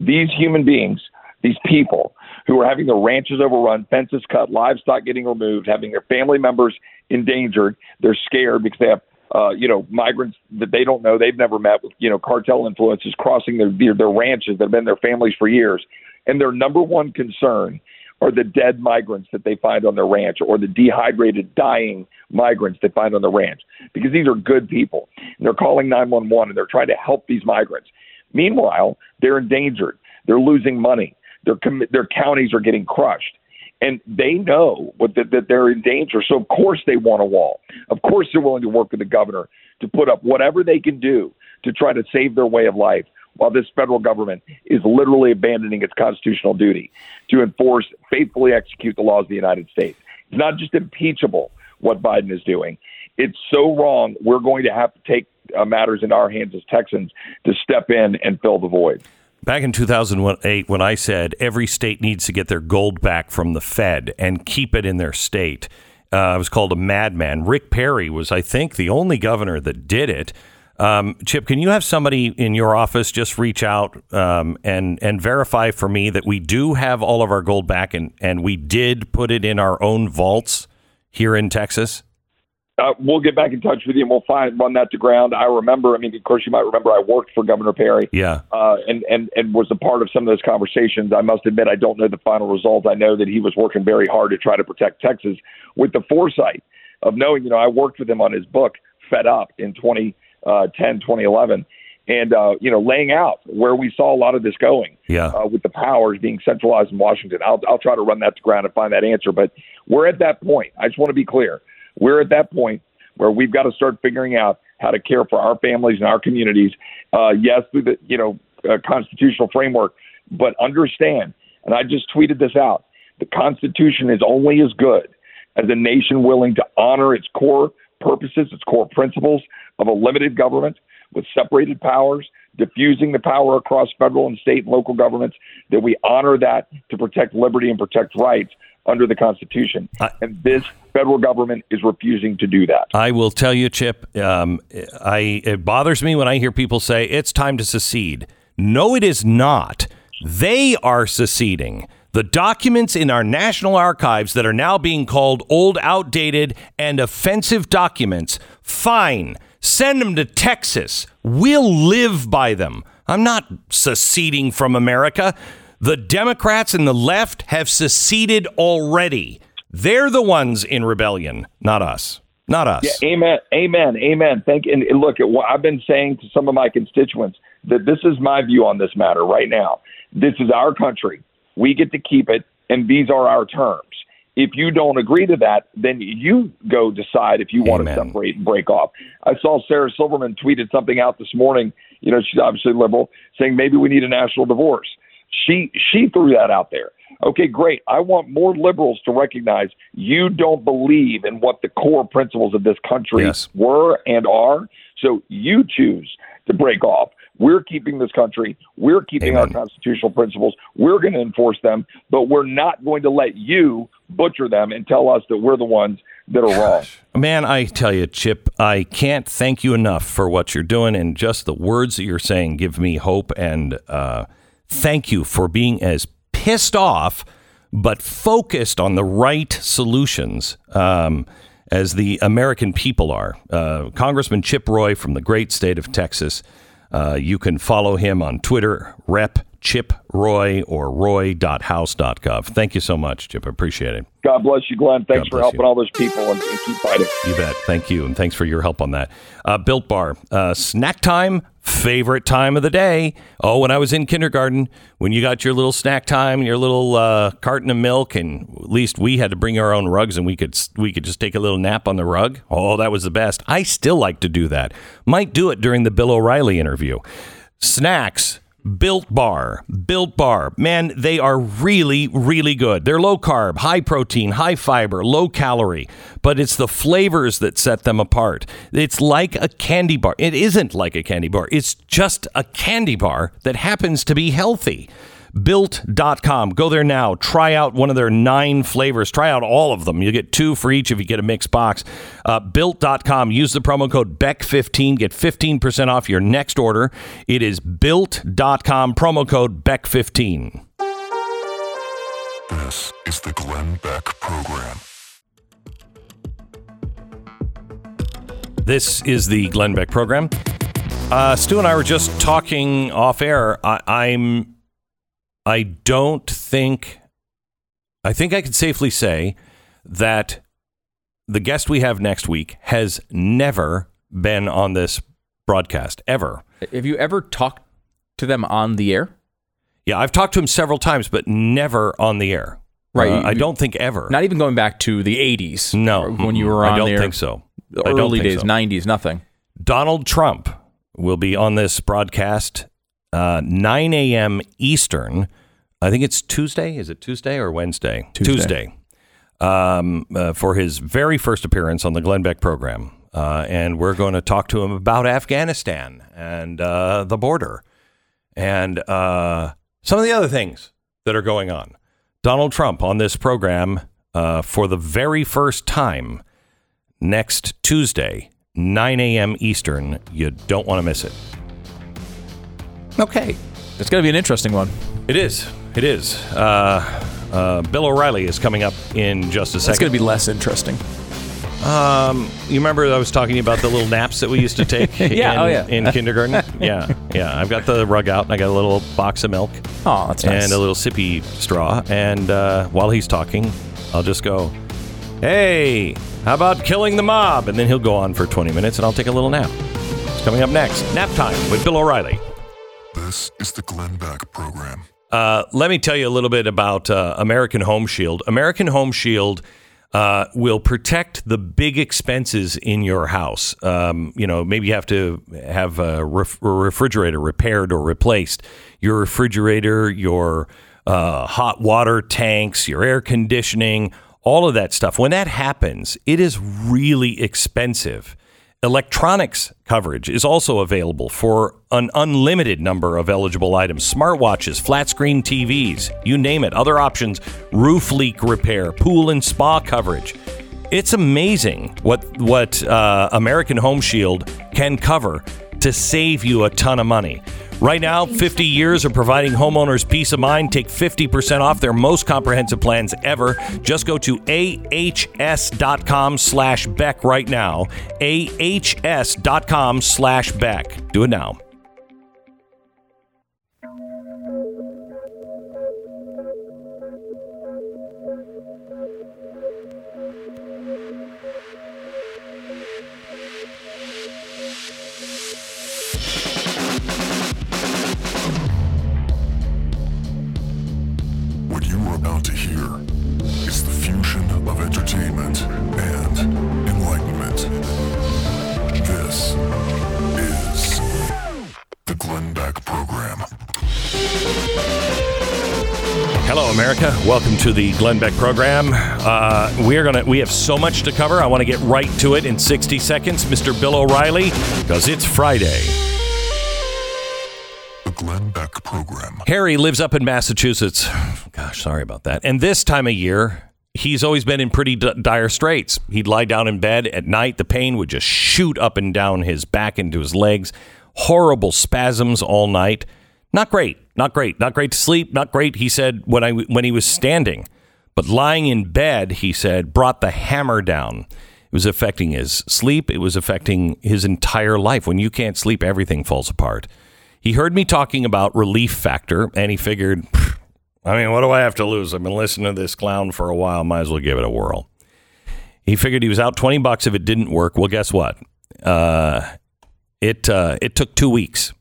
these human beings, these people who are having their ranches overrun, fences cut, livestock getting removed, having their family members endangered. They're scared because they have uh, you know, migrants that they don't know, they've never met with, you know, cartel influences crossing their, their their ranches that have been their families for years and their number one concern are the dead migrants that they find on their ranch or the dehydrated, dying migrants they find on the ranch because these are good people. And they're calling 911 and they're trying to help these migrants. Meanwhile, they're endangered. They're losing money. Their, their counties are getting crushed. And they know what, that, that they're in danger. So, of course, they want a wall. Of course, they're willing to work with the governor to put up whatever they can do to try to save their way of life while this federal government is literally abandoning its constitutional duty to enforce, faithfully execute the laws of the United States. It's not just impeachable what Biden is doing. It's so wrong. We're going to have to take uh, matters in our hands as Texans to step in and fill the void. Back in 2008, when I said every state needs to get their gold back from the Fed and keep it in their state, uh, I was called a madman. Rick Perry was, I think, the only governor that did it. Um, Chip, can you have somebody in your office just reach out um, and and verify for me that we do have all of our gold back and and we did put it in our own vaults here in Texas? Uh, we'll get back in touch with you and we'll find run that to ground. I remember. I mean, of course, you might remember I worked for Governor Perry. Yeah. Uh, and and and was a part of some of those conversations. I must admit, I don't know the final result. I know that he was working very hard to try to protect Texas with the foresight of knowing. You know, I worked with him on his book, Fed Up, in 20- uh, 10, 2011, and uh, you know, laying out where we saw a lot of this going. Yeah. Uh, with the powers being centralized in Washington, I'll I'll try to run that to ground and find that answer. But we're at that point. I just want to be clear. We're at that point where we've got to start figuring out how to care for our families and our communities. Uh, yes, through the you know uh, constitutional framework, but understand. And I just tweeted this out. The Constitution is only as good as a nation willing to honor its core purposes, its core principles of a limited government with separated powers, diffusing the power across federal and state and local governments, that we honor that to protect liberty and protect rights under the Constitution. I, and this federal government is refusing to do that. I will tell you, Chip, um, I, it bothers me when I hear people say it's time to secede. No, it is not. They are seceding. The documents in our national archives that are now being called old, outdated, and offensive documents, fine. Send them to Texas. We'll live by them. I'm not seceding from America. The Democrats and the left have seceded already. They're the ones in rebellion, not us. Not us. Yeah, amen. Amen. Amen. Thank you. And look, I've been saying to some of my constituents that this is my view on this matter right now. This is our country. We get to keep it, and these are our terms. If you don't agree to that, then you go decide if you want to separate and break off. I saw Sarah Silverman tweeted something out this morning. You know, she's obviously liberal, saying maybe we need a national divorce. She she threw that out there. Okay, great. I want more liberals to recognize you don't believe in what the core principles of this country yes. were and are. So you choose to break off. We're keeping this country. We're keeping Amen. our constitutional principles. We're going to enforce them, but we're not going to let you butcher them and tell us that we're the ones that are wrong. Man, I tell you, Chip, I can't thank you enough for what you're doing, and just the words that you're saying give me hope. And uh, thank you for being as pissed off but focused on the right solutions. Um, as the American people are. Uh, Congressman Chip Roy from the great state of Texas. Uh, you can follow him on Twitter, Rep Chip Roy or roy.house.gov. Thank you so much, Chip. I appreciate it. God bless you, Glenn. Thanks for helping you. all those people and, and, keep fighting. You bet. Thank you. And thanks for your help on that. Uh, Built Bar, uh, snack time, favorite time of the day. Oh, when I was in kindergarten, when you got your little snack time and your little uh, carton of milk, and at least we had to bring our own rugs and we could, we could just take a little nap on the rug. Oh, that was the best. I still like to do that. Might do it during the Bill O'Reilly interview. Snacks Built Bar. Built Bar. Man, they are really, really good. They're low carb, high protein, high fiber, low calorie, but it's the flavors that set them apart. It's like a candy bar. It isn't like a candy bar, it's just a candy bar that happens to be healthy. Built.com. Go there now. Try out one of their nine flavors. Try out all of them. You get two for each if you get a mixed box. Uh, Built.com. Use the promo code BECK15. Get 15% off your next order. It is Built.com. Promo code BECK15. This is the Glenn Beck Program. This is the Glenn Beck program. Uh, Stu and I were just talking off air. I, I'm, I don't think, I think I can safely say that the guest we have next week has never been on this broadcast ever. Have you ever talked to them on the air? Yeah, I've talked to him several times, but never on the air. Right. Uh, I don't think ever. Not even going back to the 80s. no, when you were on air. I don't think so. The I don't early days, so. 90s, nothing. Donald Trump will be on this broadcast uh, 9 a.m. Eastern. I think it's Tuesday. Is it Tuesday or Wednesday? Tuesday. Um, uh, for his very first appearance on the Glenn Beck program. Uh, and we're going to talk to him about Afghanistan and uh, the border and uh, some of the other things that are going on. Donald Trump on this program uh, for the very first time next Tuesday, 9 a.m. Eastern. You don't want to miss it. Okay. It's going to be an interesting one. It is. It is. Uh, uh, Bill O'Reilly is coming up in just a second. It's going to be less interesting. Um, you remember I was talking about the little naps that we used to take Yeah, in, oh, yeah. in kindergarten? yeah, yeah. I've got the rug out and I got a little box of milk Oh, that's nice. and a little sippy straw. And uh, while he's talking, I'll just go, hey, how about killing the mob? And then he'll go on for 20 minutes and I'll take a little nap. It's coming up next. Nap time with Bill O'Reilly. This is the Glenn Beck Program. Uh, let me tell you a little bit about uh, American Home Shield. American Home Shield uh, will protect the big expenses in your house. Um, you know, maybe you have to have a, ref- refrigerator repaired or replaced. Your refrigerator, your uh, hot water tanks, your air conditioning, all of that stuff. When that happens, it is really expensive. Electronics coverage is also available for an unlimited number of eligible items smartwatches, flat screen TVs, you name it. Other options roof leak repair, pool and spa coverage. It's amazing what, what uh, American Home Shield can cover to save you a ton of money. Right now, 50 years of providing homeowners peace of mind. Take 50% off their most comprehensive plans ever. Just go to ahs.com slash Beck right now. ahs.com slash Beck. Do it now. Glenn Beck program. Uh, we are gonna. We have so much to cover. I want to get right to it in 60 seconds, Mr. Bill O'Reilly, because it's Friday. The Glenn Beck Program. Harry lives up in Massachusetts. Gosh, sorry about that. And this time of year, he's always been in pretty d- dire straits. He'd lie down in bed at night. The pain would just shoot up and down his back into his legs. Horrible spasms all night. Not great. Not great. Not great to sleep. Not great. He said when I when he was standing, but lying in bed, he said, brought the hammer down. It was affecting his sleep. It was affecting his entire life. When you can't sleep, everything falls apart. He heard me talking about relief factor, and he figured, I mean, what do I have to lose? I've been listening to this clown for a while. Might as well give it a whirl. He figured he was out twenty bucks if it didn't work. Well, guess what? Uh, it uh, it took two weeks,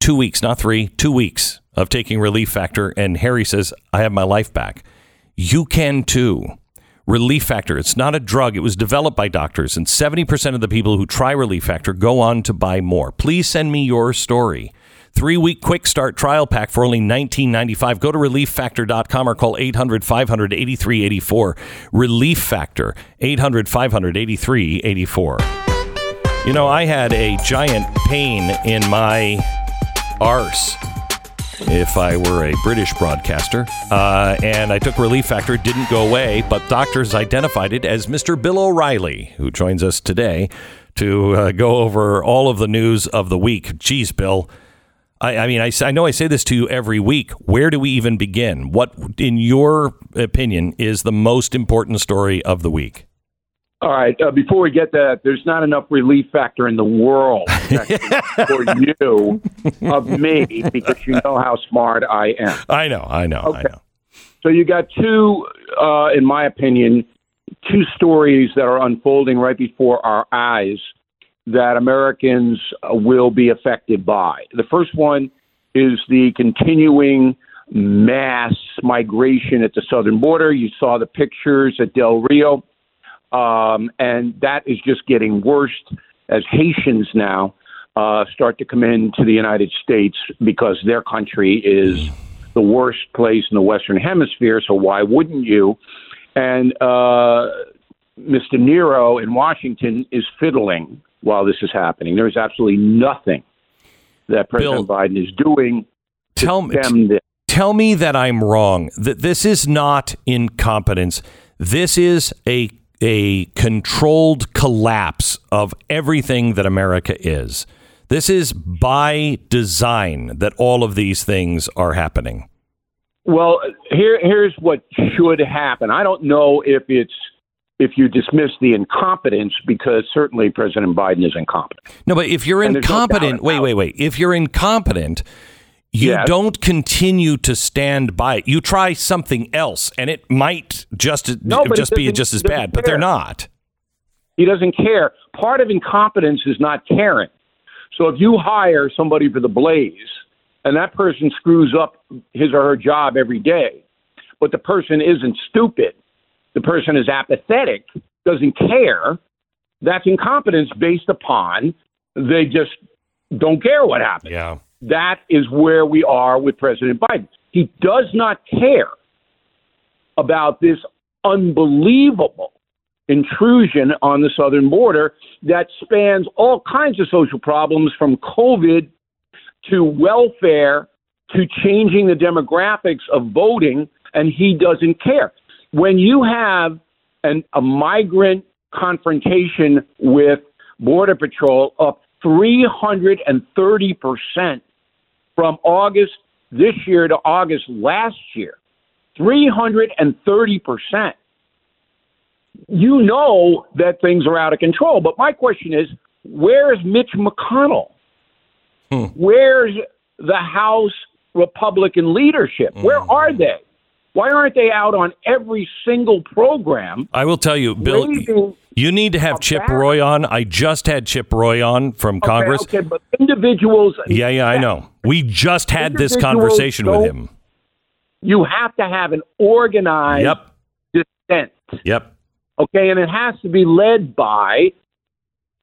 two weeks, not three, two weeks of taking relief factor. And Harry says, I have my life back. You can too. Relief Factor. It's not a drug. It was developed by doctors, and 70% of the people who try Relief Factor go on to buy more. Please send me your story. Three week quick start trial pack for only $19.95. Go to relieffactor.com or call 800 500 8384. Relief Factor, 800 500 8384. You know, I had a giant pain in my arse if I were a British broadcaster. Uh, and I took Relief Factor. It didn't go away, but doctors identified it as Mr. Bill O'Reilly, who joins us today to uh, go over all of the news of the week. Jeez, Bill. I, I mean, I, I know I say this to you every week. Where do we even begin? What, in your opinion, is the most important story of the week? All right. Uh, before we get that, there's not enough relief factor in the world for you of me because you know how smart I am. I know, I know, I know. So you got two, uh, in my opinion, two stories that are unfolding right before our eyes that Americans will be affected by. The first one is the continuing mass migration at the southern border. You saw the pictures at Del Rio. Um, and that is just getting worse as Haitians now uh, start to come into the United States because their country is the worst place in the Western Hemisphere. So why wouldn't you? And uh, Mr. Nero in Washington is fiddling while this is happening. There is absolutely nothing that President Biden is doing to Tell me, tell me that I'm wrong. That this is not incompetence. This is a a controlled collapse of everything that America is. This is by design that all of these things are happening. Well, here here's what should happen. I don't know if it's if you dismiss the incompetence because certainly President Biden is incompetent. No, but if you're And there's no incompetent, wait, wait, wait. If you're incompetent, you Yes. don't continue to stand by it. You try something else, and it might just No, just be just as bad, but they're not. He doesn't care. Part of incompetence is not caring. So if you hire somebody for the blaze and that person screws up his or her job every day, but the person isn't stupid, the person is apathetic, doesn't care, that's incompetence based upon they just don't care what happens. Yeah. That is where we are with President Biden. He does not care about this unbelievable intrusion on the southern border that spans all kinds of social problems from COVID to welfare to changing the demographics of voting, and he doesn't care. When you have an, a migrant confrontation with Border Patrol up 330% from August this year to August last year, 330%. You know that things are out of control. But my question is where's Mitch McConnell? Hmm. Where's the House Republican leadership? Where hmm. are they? Why aren't they out on every single program? I will tell you, Bill. You need to have Chip Roy on. I just had Chip Roy on from Congress. Okay, okay, but individuals. Yeah, yeah, I know. We just had this conversation with him. You have to have an organized Yep, dissent. yep. Okay, and it has to be led by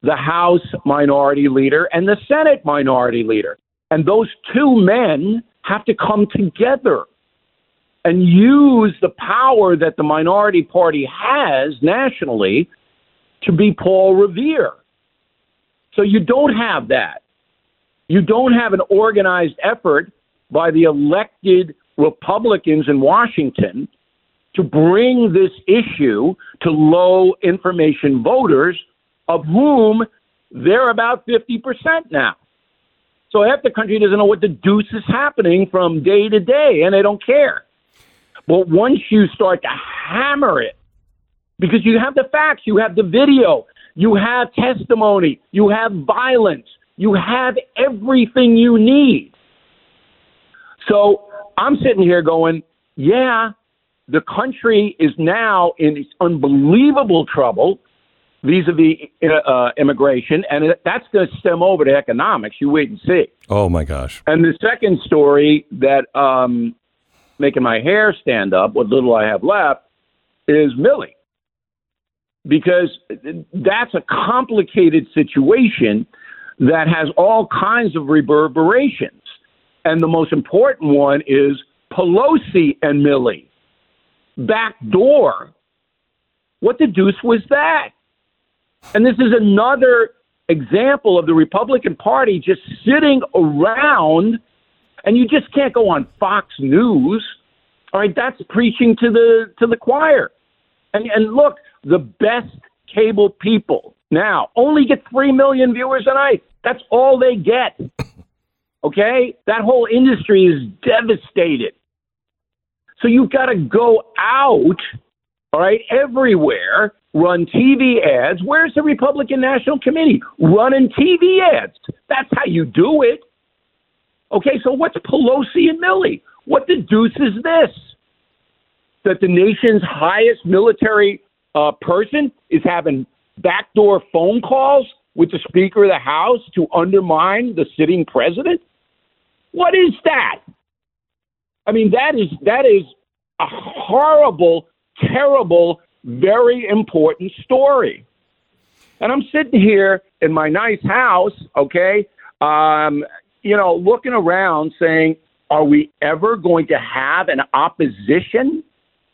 the House minority leader and the Senate minority leader. And those two men have to come together and use the power that the minority party has nationally to be Paul Revere. So you don't have that. You don't have an organized effort by the elected Republicans in Washington to bring this issue to low information voters, of whom they're about 50% now. So half the country doesn't know what the deuce is happening from day to day, and they don't care. But once you start to hammer it, because you have the facts, you have the video, you have testimony, you have violence, you have everything you need. So I'm sitting here going, yeah, the country is now in unbelievable trouble vis-a-vis uh, immigration, and that's going to stem over to economics. You wait and see. Oh my gosh. And the second story that um, making my hair stand up, what little I have left, is Milley, because that's a complicated situation that has all kinds of reverberations. And the most important one is Pelosi and Milley. Back door. What the deuce was that? And this is another example of the Republican Party just sitting around, and you just can't go on Fox News. All right, that's preaching to the to the choir. And and look, the best cable people now only get three million viewers a night. That's all they get. Okay, that whole industry is devastated. So you've got to go out, all right, everywhere run TV ads. Where's the Republican National Committee? Running TV ads. That's how you do it. Okay, so what's Pelosi and Milley? What the deuce is this? That the nation's highest military uh, person is having backdoor phone calls with the Speaker of the House to undermine the sitting president? What is that? I mean, that is that is a horrible, terrible very important story. And I'm sitting here in my nice house, okay, um, you know, looking around saying, are we ever going to have an opposition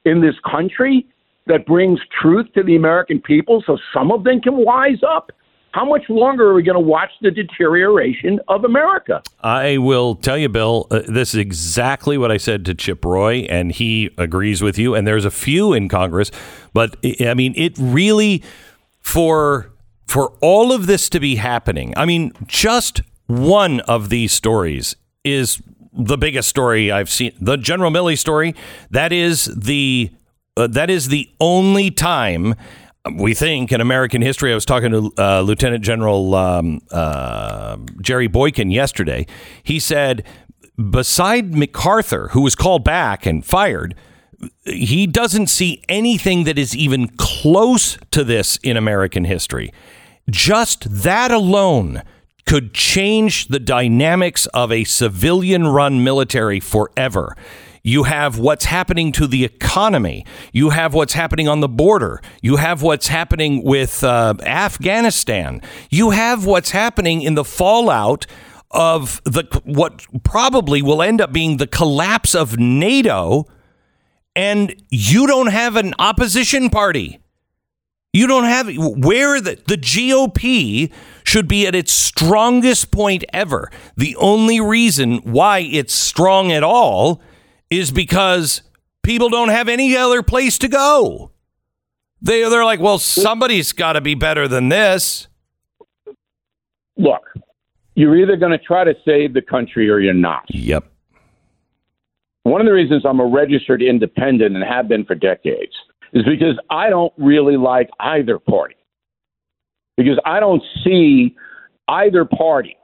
in this country that brings truth to the American people so some of them can wise up? How much longer are we going to watch the deterioration of America? I will tell you, Bill, uh, this is exactly what I said to Chip Roy, and he agrees with you. And there's a few in Congress, but I mean, it really for for all of this to be happening. I mean, just one of these stories is the biggest story I've seen. The General Milley story. That is the uh, that is the only time we think in American history. I was talking to uh, Lieutenant General um, uh, Jerry Boykin yesterday. He said, beside MacArthur, who was called back and fired, he doesn't see anything that is even close to this in American history. Just that alone could change the dynamics of a civilian run military forever. You have what's happening to the economy. You have what's happening on the border. You have what's happening with uh, Afghanistan. You have what's happening in the fallout of the what probably will end up being the collapse of NATO and you don't have an opposition party. You don't have where the the GOP should be at its strongest point ever. The only reason why it's strong at all is because people don't have any other place to go. They they're like, well, somebody's got to be better than this. Look, you're either going to try to save the country or you're not. Yep. One of the reasons I'm a registered independent and have been for decades is because I don't really like either party. Because I don't see either party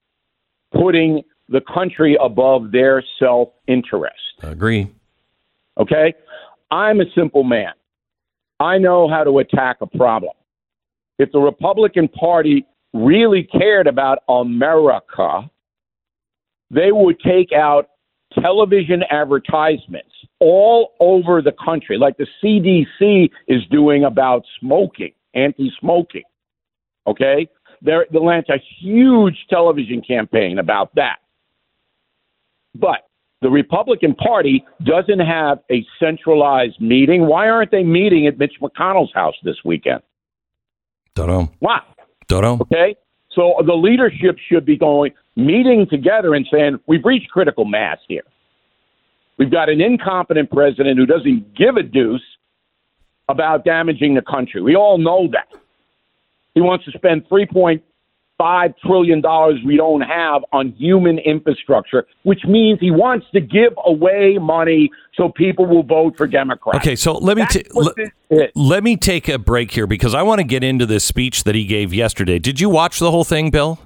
putting the country above their self interest. Agree. Okay? I'm a simple man. I know how to attack a problem. If the Republican Party really cared about America, they would take out television advertisements all over the country, like the CDC is doing about smoking, anti smoking. Okay? They're, they'll launch a huge television campaign about that. But the Republican Party doesn't have a centralized meeting. Why aren't they meeting at Mitch McConnell's house this weekend? Don't know. Why? Don't know. Okay. So the leadership should be going, meeting together and saying, we've reached critical mass here. We've got an incompetent president who doesn't give a deuce about damaging the country. We all know that. He wants to spend $3.5 trillion we don't have on human infrastructure, which means he wants to give away money so people will vote for Democrats. Okay, so let me ta- let, let me take a break here because I want to get into this speech that he gave yesterday. Did you watch the whole thing, Bill?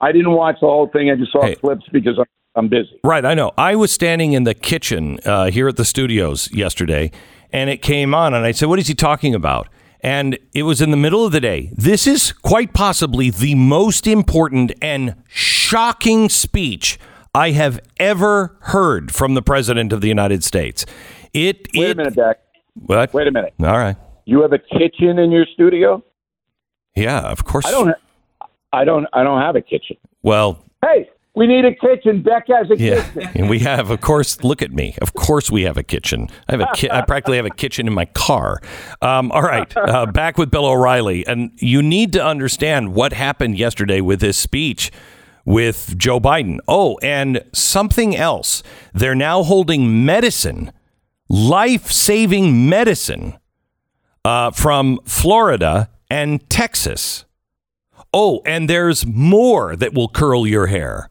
I didn't watch the whole thing. I just saw hey. clips because I'm, I'm busy. Right, I know. I was standing in the kitchen uh, here at the studios yesterday, and it came on, and I said, "What is he talking about?" And it was in the middle of the day. This is quite possibly the most important and shocking speech I have ever heard from the President of the United States. It. Wait it, a minute, Dak. What? Wait a minute. All right. You have a kitchen in your studio? Yeah, of course. I don't. I don't. I don't have a kitchen. Well. Hey, We need a kitchen. Beck has a Yeah, kitchen. and we have, of course. Look at me. Of course, we have a kitchen. I have a ki- I practically have a kitchen in my car. Um, all right, uh, back with Bill O'Reilly, and you need to understand what happened yesterday with his speech with Joe Biden. Oh, and something else. They're now holding medicine, life-saving medicine, uh, from Florida and Texas. Oh, and there's more that will curl your hair.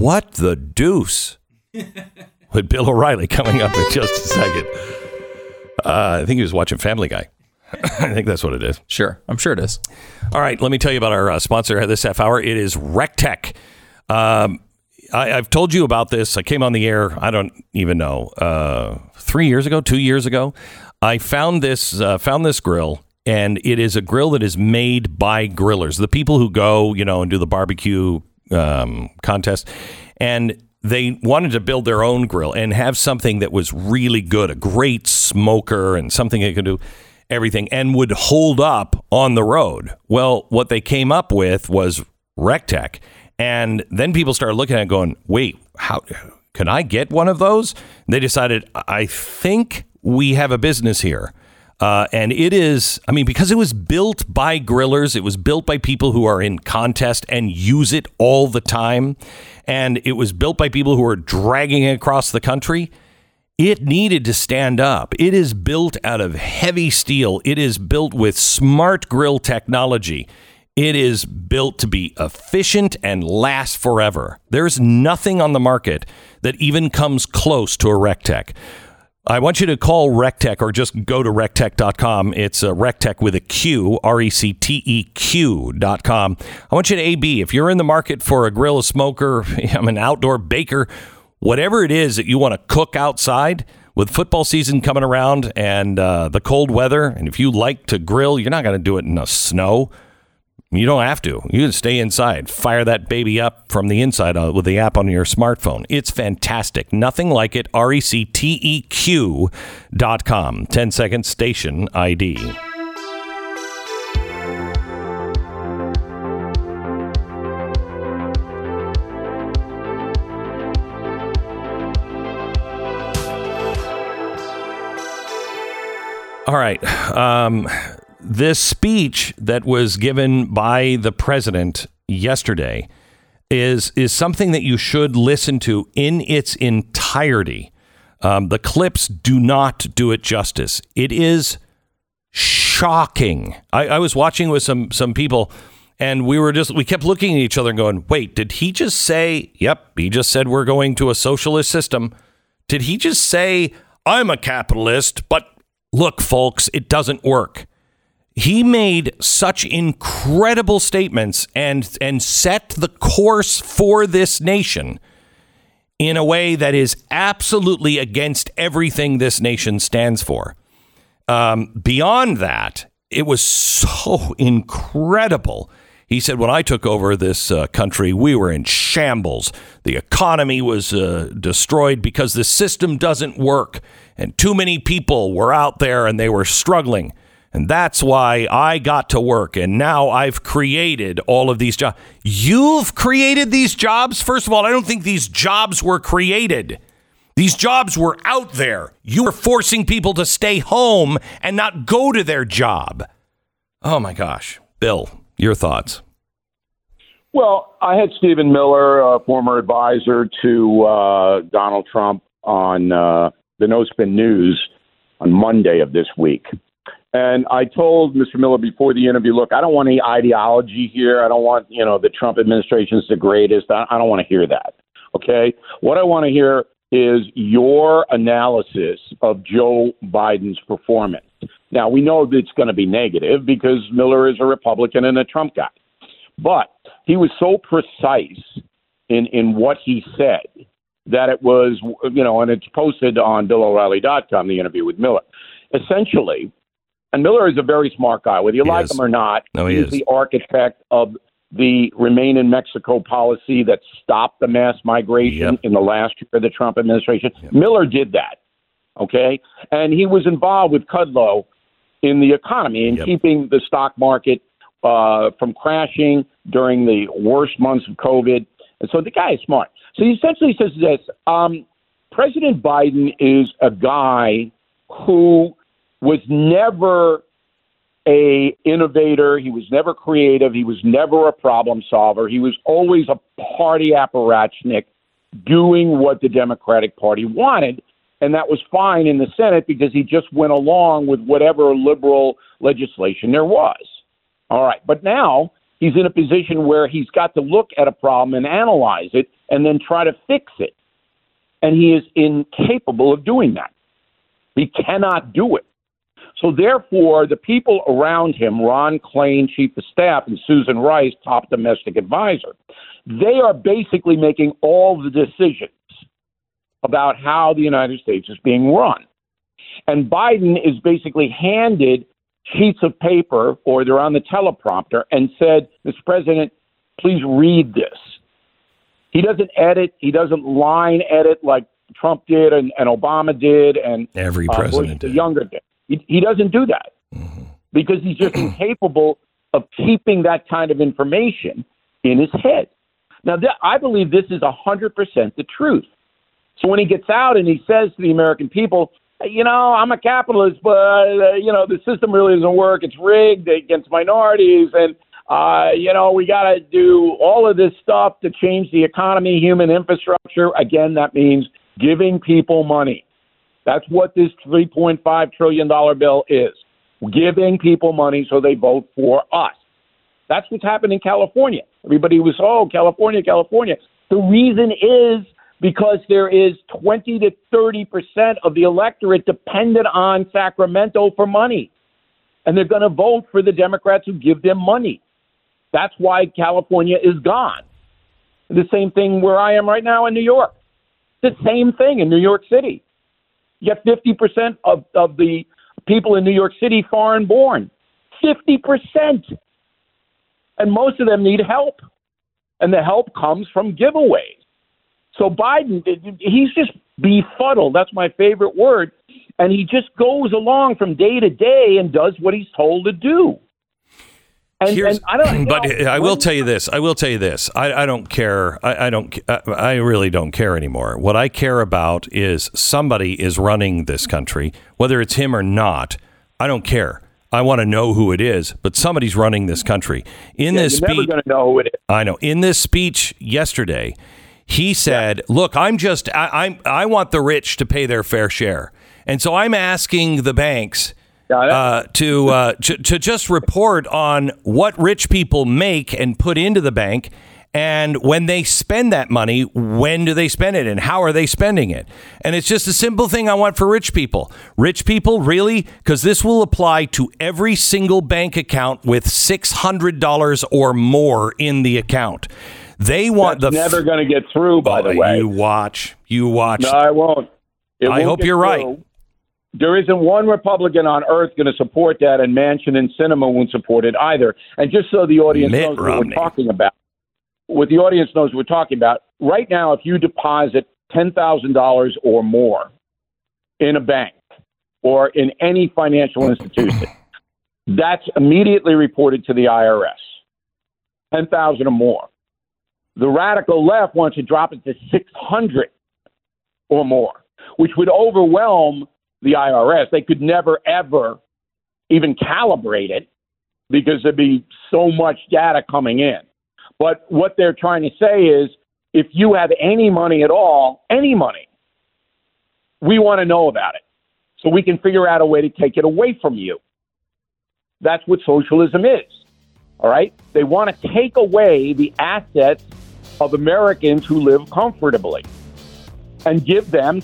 What the deuce? With Bill O'Reilly coming up in just a second. Uh, I think he was watching Family Guy. I think that's what it is. Sure, I'm sure it is. All right, let me tell you about our uh, sponsor this half hour. It is RecTeq. Um, I, I've told you about this. I came on the air. I don't even know uh, three years ago, two years ago. I found this uh, found this grill, and it is a grill that is made by grillers, the people who go, you know, and do the barbecue um, contest, and they wanted to build their own grill and have something that was really good, a great smoker, and something that could do everything and would hold up on the road. Well, what they came up with was RecTeq. And then people started looking at it going, wait, how can I get one of those? And they decided, I think we have a business here. Uh, and it is, I mean, because it was built by grillers, it was built by people who are in contest and use it all the time. And it was built by people who are dragging it across the country. It needed to stand up. It is built out of heavy steel. It is built with smart grill technology. It is built to be efficient and last forever. There's nothing on the market that even comes close to a RecTeq. I want you to call RecTeq or just go to recteq.com. It's uh, RecTeq with a Q, R E C T E Q.com. I want you to AB. If you're in the market for a grill, a smoker, I'm an outdoor baker, whatever it is that you want to cook outside with football season coming around and uh, the cold weather, and if you like to grill, you're not going to do it in the snow. You don't have to. You can stay inside. Fire that baby up from the inside uh, with the app on your smartphone. It's fantastic. Nothing like it. R E C T E Q dot com. 10 second station ID. All right. Um, this speech that was given by the president yesterday is is something that you should listen to in its entirety. Um, the clips do not do it justice. It is shocking. I, I was watching with some some people, and we were just we kept looking at each other and going, "Wait, did he just say? Yep, he just said we're going to a socialist system. Did he just say I'm a capitalist? But look, folks, it doesn't work." He made such incredible statements and and set the course for this nation in a way that is absolutely against everything this nation stands for. Um, beyond that, it was so incredible. He said, when I took over this uh, country, we were in shambles. The economy was uh, destroyed because the system doesn't work, and too many people were out there and they were struggling. And that's why I got to work. And now I've created all of these jobs. You've created these jobs? First of all, I don't think these jobs were created. These jobs were out there. You were forcing people to stay home and not go to their job. Oh my gosh. Bill, your thoughts. Well, I had Stephen Miller, a former advisor to uh, Donald Trump, on uh, the No Spin News on Monday of this week. And I told Mr. Miller before the interview, look, I don't want any ideology here. I don't want, you know, the Trump administration is the greatest. I, I don't want to hear that. Okay. What I want to hear is your analysis of Joe Biden's performance. Now, we know that it's going to be negative because Miller is a Republican and a Trump guy. But he was so precise in, in what he said that it was, you know, and it's posted on BillO'Reilly.com, the interview with Miller. Essentially, and Miller is a very smart guy, whether you He like is. him or not. No, he he's is. the architect of the Remain in Mexico policy that stopped the mass migration Yep. in the last year of the Trump administration. Miller did that, okay? And he was involved with Kudlow in the economy and Yep. keeping the stock market uh, from crashing during the worst months of COVID And so the guy is smart. So he essentially says this um, President Biden is a guy who was never a innovator. He was never creative. He was never a problem solver. He was always a party apparatchik doing what the Democratic Party wanted. And that was fine in the Senate because he just went along with whatever liberal legislation there was. All right. But now he's in a position where he's got to look at a problem and analyze it and then try to fix it. And he is incapable of doing that. He cannot do it. So therefore, the people around him, Ron Klain, chief of staff, and Susan Rice, top domestic advisor, they are basically making all the decisions about how the United States is being run. And Biden is basically handed sheets of paper or they're on the teleprompter and said, Mr. President, please read this. He doesn't edit, he doesn't line edit like Trump did and, and Obama did and Every uh, president Bush the did. younger did. He, he doesn't do that because he's just incapable of keeping that kind of information in his head. Now, th- I believe this is 100% the truth. So when he gets out and he says to the American people, you know, I'm a capitalist, but, uh, you know, the system really doesn't work. It's rigged against minorities. And, uh, you know, we got to do all of this stuff to change the economy, human infrastructure. Again, that means giving people money. That's what this $3.5 trillion bill is giving people money so they vote for us. That's what's happened in California. Everybody was, oh, California, California. The reason is because there is 20 to 30 percent of the electorate dependent on Sacramento for money. And they're going to vote for the Democrats who give them money. That's why California is gone. The same thing where I am right now in New York. The same thing in New York City. Got 50% of, of the people in New York City foreign born. 50%. And most of them need help. And the help comes from giveaways. So Biden, he's just befuddled. That's my favorite word. And he just goes along from day to day and does what he's told to do. And, and I don't. but know, I will tell you this. I will tell you this. I, I don't care. I, I don't. I, I really don't care anymore. What I care about is somebody is running this country, whether it's him or not. I don't care. I want to know who it is, but somebody's running this country. In Yeah, this speech, going to know who it is. I know. In this speech yesterday, he said, "Look, I'm just I, I'm I want the rich to pay their fair share, and so I'm asking the banks." Uh, to, uh, to to just report on what rich people make and put into the bank, and when they spend that money, when do they spend it, and how are they spending it? And it's just a simple thing I want for rich people. Rich people, really, because this will apply to every single bank account with six hundred dollars or more in the account. They want That's the never going to get through, by Oh, the way. You watch, you watch. No, I won't. It I won't hope you're right. There isn't one Republican on earth going to support that, and Manchin and Sinema won't support it either. And just so the audience Mitt knows what we're talking about, what the audience knows we're talking about, right now, if you deposit $10,000 or more in a bank or in any financial institution, that's immediately reported to the IRS. 10,000 or more. The radical left wants to drop it to 600 or more, which would overwhelm the IRS. They could never, ever even calibrate it because there'd be so much data coming in. But what they're trying to say is if you have any money at all, any money, we want to know about it so we can figure out a way to take it away from you. That's what socialism is. All right? They want to take away the assets of Americans who live comfortably and give them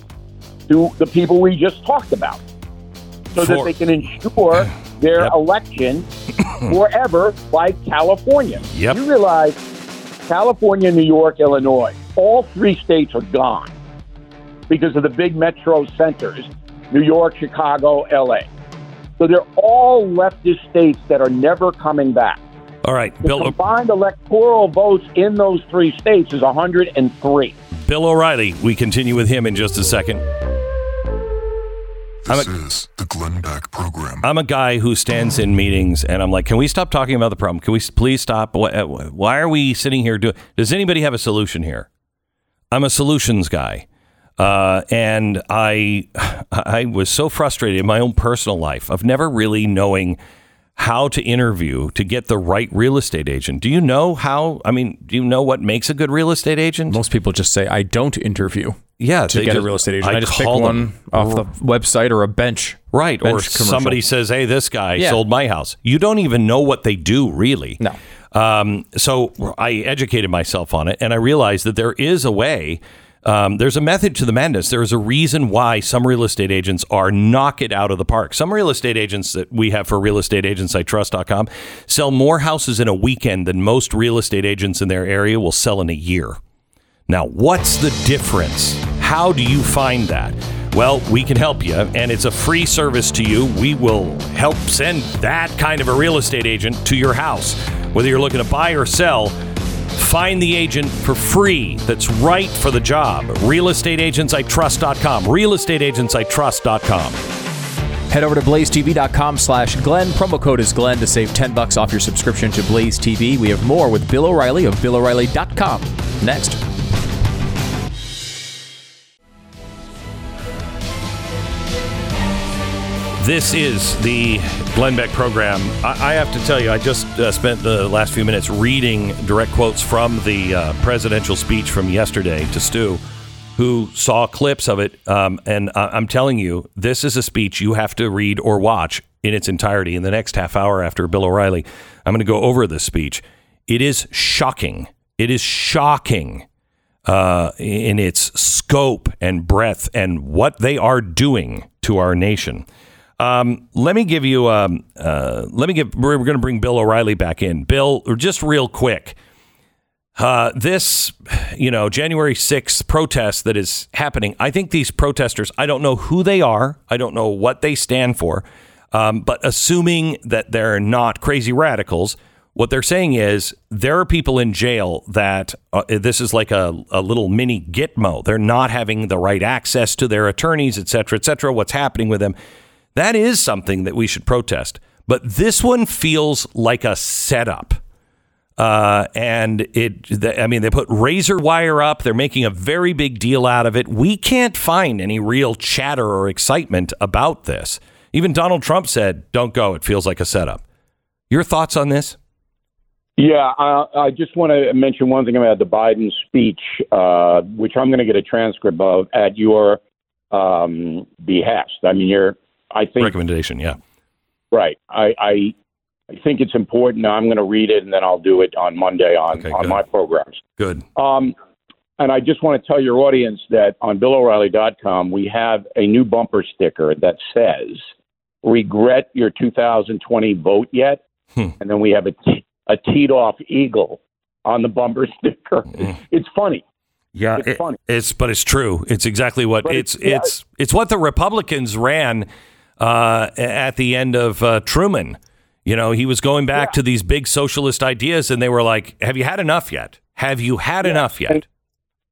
to the people we just talked about so that they can ensure their Yep. election forever by California. Yep. You realize California, New York, Illinois, all three states are gone because of the big metro centers New York, Chicago, LA. So they're all leftist states that are never coming back. All right, The Bill combined electoral votes in those three states is 103. Bill O'Reilly. We continue with him in just a second. This is the Glenn Beck Program. I'm a guy who stands in meetings and I'm like, can we stop talking about the problem? Can we please stop? Why, uh, why are we sitting here doing? Does anybody have a solution here? I'm a solutions guy. Uh, and I, I was so frustrated in my own personal life of never really knowing how to interview to get the right real estate agent. Do you know how? I mean, do you know what makes a good real estate agent? Most people just say, I don't interview yeah, to get just- a real estate agent. I, just pick call one them. off the website or a bench. Right. Or commercial. somebody says, hey, this guy Yeah. sold my house. You don't even know what they do, really. No. Um, so I educated myself on it and I realized that there is a way. Um, there's a method to the madness. There is a reason why some real estate agents are knock it out of the park. Some real estate agents that we have for realestateagentsitrust.com sell more houses in a weekend than most real estate agents in their area will sell in a year. Now, what's the difference? How do you find that? Well, we can help you, and it's a free service to you. We will help send that kind of a real estate agent to your house. Whether you're looking to buy or sell, find the agent for free that's right for the job. Realestateagentsitrust.com. Realestateagentsitrust.com. Head over to blazetv.com slash Glenn. Promo code is Glenn to save 10 bucks off your subscription to Blaze TV. We have more with Bill O'Reilly of BillO'Reilly.com. Next. This is the Glenn Beck program. I, I have to tell you, I just uh, spent the last few minutes reading direct quotes from the uh, presidential speech from yesterday to Stu, who saw clips of it. Um, and I, I'm telling you, this is a speech you have to read or watch in its entirety in the next half hour after Bill O'Reilly. I'm going to go over this speech. It is shocking. It is shocking uh, in its scope and breadth and what they are doing to our nation. Um, let me give you. Um, uh, let me give. We're going to bring Bill O'Reilly back in. Bill, just real quick. Uh, this, you know, January 6th protest that is happening. I think these protesters. I don't know who they are. I don't know what they stand for. Um, but assuming that they're not crazy radicals, what they're saying is there are people in jail that uh, this is like a, a little mini Gitmo. They're not having the right access to their attorneys, et cetera, et cetera. What's happening with them? That is something that we should protest. But this one feels like a setup. Uh, and it, the, I mean, they put razor wire up. They're making a very big deal out of it. We can't find any real chatter or excitement about this. Even Donald Trump said, don't go. It feels like a setup. Your thoughts on this? Yeah, I, I just want to mention one thing about the Biden speech, uh, which I'm going to get a transcript of at your um, behest. I mean, you're, I think, Recommendation, yeah. right. I, I, I think it's important. I'm going to read it and then I'll do it on Monday on, Okay, on good. my programs. Good. Um, and I just want to tell your audience that on BillO'Reilly.com, we have a new bumper sticker that says, regret your 2020 vote yet? Hmm. And then we have a, t- a teed off eagle on the bumper sticker. It's funny. Yeah, It's it- funny. it's but it's true. It's exactly what But it's it's- yeah. it's it's what the Republicans ran uh, at the end of uh, Truman. You know, he was going back to these big socialist ideas, and they were like, "Have you had enough yet? Have you had enough yet?" And-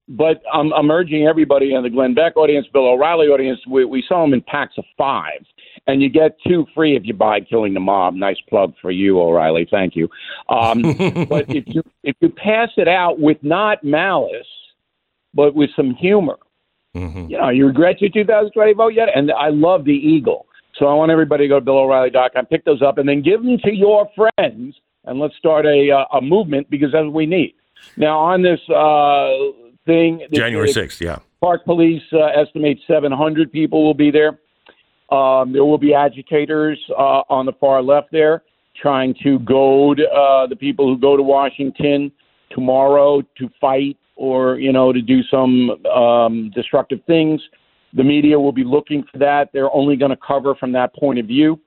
But I'm, I'm urging everybody in the Glenn Beck audience, Bill O'Reilly audience, we, we sell them in packs of five. And you get two free if you buy Killing the Mob. Nice plug for you, O'Reilly. Thank you. Um, but if you if you pass it out with not malice, but with some humor, Mhm. you know, you regret your 2020 vote yet? And I love the Eagle. So I want everybody to go to BillO'Reilly.com, pick those up, and then give them to your friends, and let's start a uh, a movement because that's what we need. Now on this uh, thing, this- January sixth, yeah. Park Police uh, estimate 700 people will be there. Um, there will be agitators uh, on the far left there trying to goad uh, the people who go to Washington tomorrow to fight or you know to do some um, destructive things. The media will be looking for that. They're only going to cover from that point of view.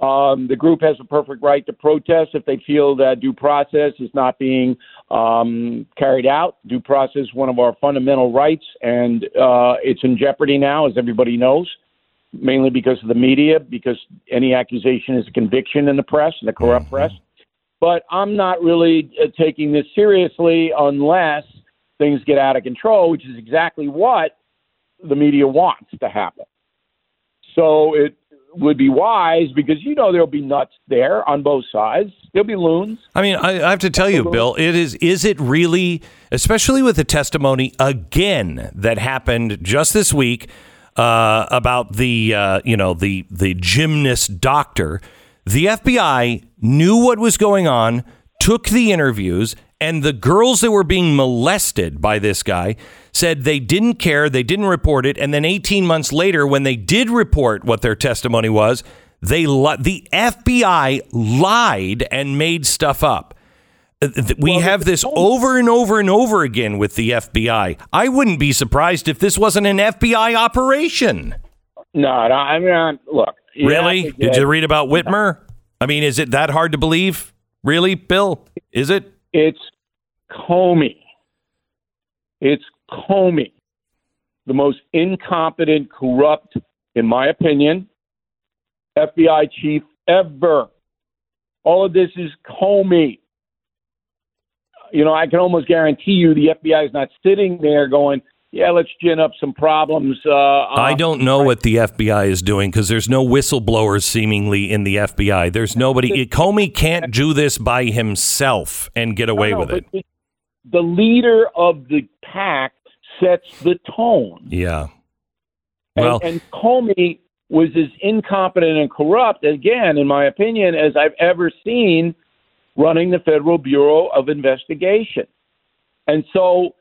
Um, the group has a perfect right to protest if they feel that due process is not being um, carried out. Due process is one of our fundamental rights, and uh, it's in jeopardy now, as everybody knows, mainly because of the media, because any accusation is a conviction in the press, in the corrupt press. But I'm not really uh, taking this seriously unless things get out of control, which is exactly what the media wants to happen. So it would be wise because you know there'll be nuts there on both sides. There'll be loons. I mean, I, I have to tell you, Bill, it is is it really, especially with the testimony again that happened just this week uh, about the uh, you know the the gymnast doctor. The FBI knew what was going on, took the interviews, and the girls that were being molested by this guy said they didn't care, they didn't report it, and then 18 months later, when they did report what their testimony was, they li- the FBI lied and made stuff up. Uh, We have this over and over and over again with the FBI. I wouldn't be surprised if this wasn't an FBI operation. No, I mean, I'm- look. Really? Did you read about Whitmer? I mean, is it that hard to believe? Really, Bill? Is it? It's Comey. It's Comey, the most incompetent, corrupt, in my opinion, FBI chief ever. All of this is Comey. You know, I can almost guarantee you the FBI is not sitting there going, yeah, let's gin up some problems. Uh, I uh, don't know what the FBI is doing because there's no whistleblowers seemingly in the FBI. There's nobody. Comey can't do this by himself and get away no, with it. the- The leader of the pack sets the tone. Yeah. And, Well, and Comey was as incompetent and corrupt, again, in my opinion, as I've ever seen running the Federal Bureau of Investigation. And so,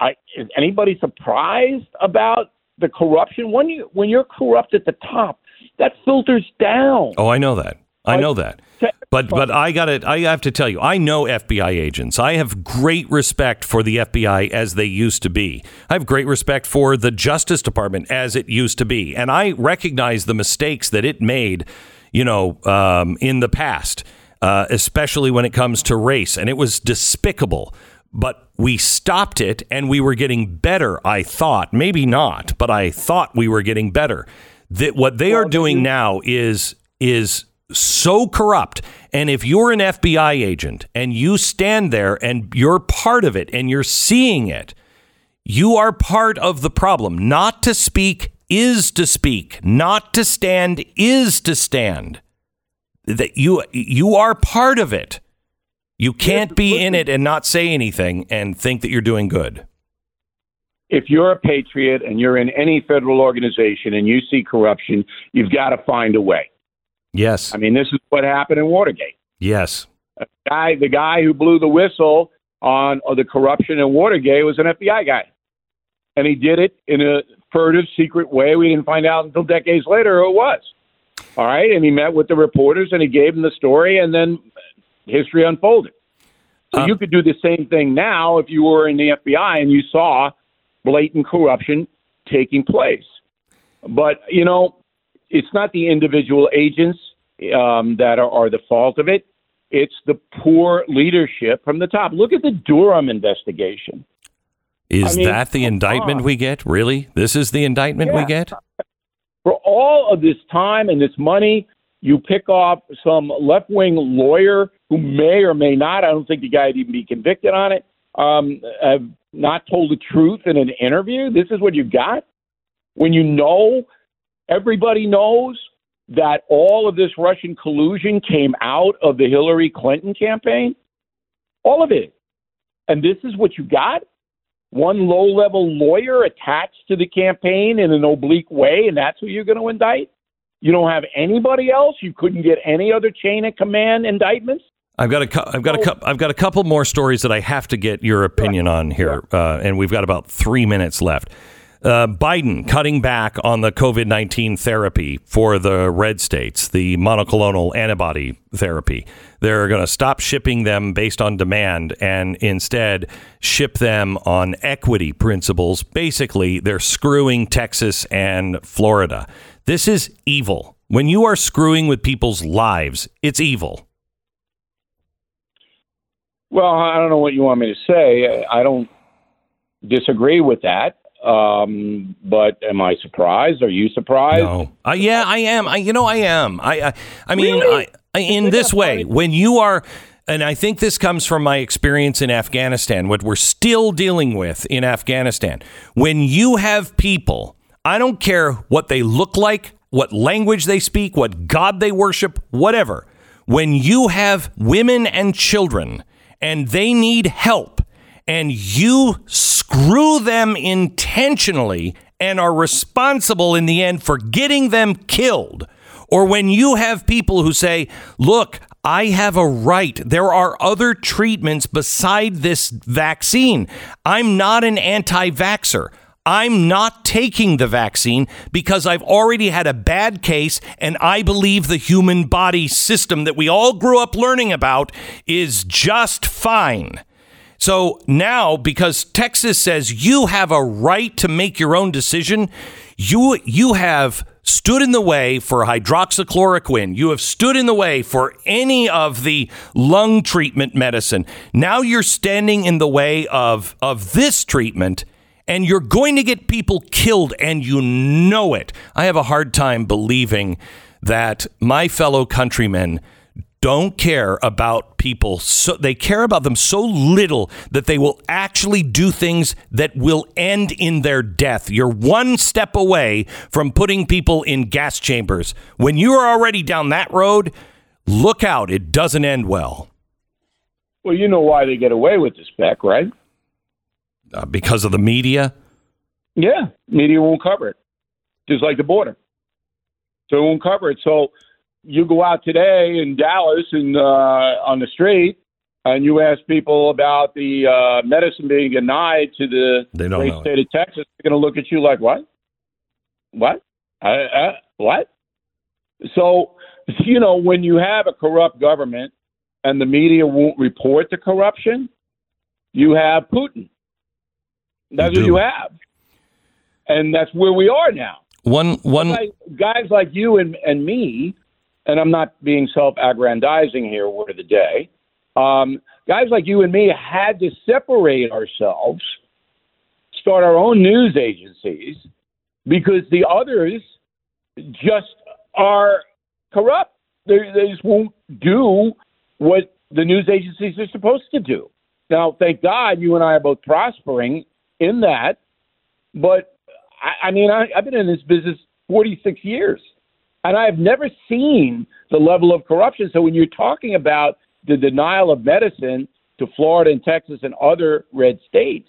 I, is anybody surprised about the corruption? When you when you're corrupt at the top, that filters down. oh, I know that. I know that. But but I got to I have to tell you, I know FBI agents. I have great respect for the FBI as they used to be. I have great respect for the Justice Department as it used to be, and I recognize the mistakes that it made, you know, um, in the past, uh, especially when it comes to race, and it was despicable. But we stopped it, and we were getting better. I thought, maybe not, but I thought we were getting better. That what they are doing now is is so corrupt. And if you're an FBI agent and you stand there and you're part of it and you're seeing it, you are part of the problem. Not to speak is to speak. Not to stand is to stand. That you you are part of it. You can't be in it and not say anything and think that you're doing good. If you're a patriot and you're in any federal organization and you see corruption, you've got to find a way. Yes. I mean, this is what happened in Watergate. Yes. guy, the guy who blew the whistle on uh, the corruption in Watergate was an FBI guy, and he did it in a furtive, secret way. We didn't find out until decades later who it was. All right, and he met with the reporters and he gave them the story, and then history unfolded. So Um, you could do the same thing now if you were in the FBI and you saw blatant corruption taking place. But you know, it's not the individual agents um, that are, are the fault of it. It's the poor leadership from the top. Look at the Durham investigation. Is I mean, that the indictment on. we get? Really? This is the indictment we get? For all of this time and this money, you pick off some left wing lawyer who may or may not, I don't think the guy would even be convicted on it, um, have not told the truth in an interview. This is what you got? When you know, everybody knows that all of this Russian collusion came out of the Hillary Clinton campaign? All of it. And this is what you got? One low level lawyer attached to the campaign in an oblique way, and that's who you're going to indict? You don't have anybody else? You couldn't get any other chain of command indictments? I've got a, cou- I've got a, cou- I've got a couple more stories that I have to get your opinion on here, uh, and we've got about three minutes left. Uh, Biden cutting back on the COVID nineteen therapy for the red states, the monoclonal antibody therapy. They're going to stop shipping them based on demand and instead ship them on equity principles. Basically, they're screwing Texas and Florida. This is evil. When you are screwing with people's lives, it's evil. Well, I don't know what you want me to say. I don't disagree with that. Um, but am I surprised? Are you surprised? No, I, yeah, I am. I, you know, I am. I, I, I mean, Really? I, I, in this way, when you are, and I think this comes from my experience in Afghanistan, what we're still dealing with in Afghanistan. When you have people, I don't care what they look like, what language they speak, what God they worship, whatever. When you have women and children and they need help and you screw them intentionally and are responsible in the end for getting them killed, or when you have people who say, look, I have a right. There are other treatments beside this vaccine. I'm not an anti vaxxer. I'm not taking the vaccine because I've already had a bad case and I believe the human body system that we all grew up learning about is just fine. So now, because Texas says you have a right to make your own decision, you you have stood in the way for hydroxychloroquine. You have stood in the way for any of the lung treatment medicine. Now you're standing in the way of of this treatment and you're going to get people killed and you know it. I have a hard time believing that my fellow countrymen don't care about people so they care about them so little that they will actually do things that will end in their death. You're one step away from putting people in gas chambers. When you are already down that road, look out, it doesn't end well. Well, you know why they get away with this, back right? Uh, because of the media? Yeah, media won't cover it. Just like the border. So it won't cover it. So you go out today in Dallas and uh, on the street, and you ask people about the uh, medicine being denied to the great know it. state of Texas, they're going to look at you like, "What? What? Uh, uh, what?" So, you know, when you have a corrupt government and the media won't report the corruption, you have Putin. That's what you have, and that's where we are now One one guys, guys like you and, and me, and I'm not being self-aggrandizing here, word of the day. Um, guys like you and me had to separate ourselves, start our own news agencies, because the others just are corrupt. They, they just won't do what the news agencies are supposed to do. Now, thank God you and I are both prospering in that. But I, I mean, I, I've been in this business 46 years, and I have never seen the level of corruption. So when you're talking about the denial of medicine to Florida and Texas and other red states,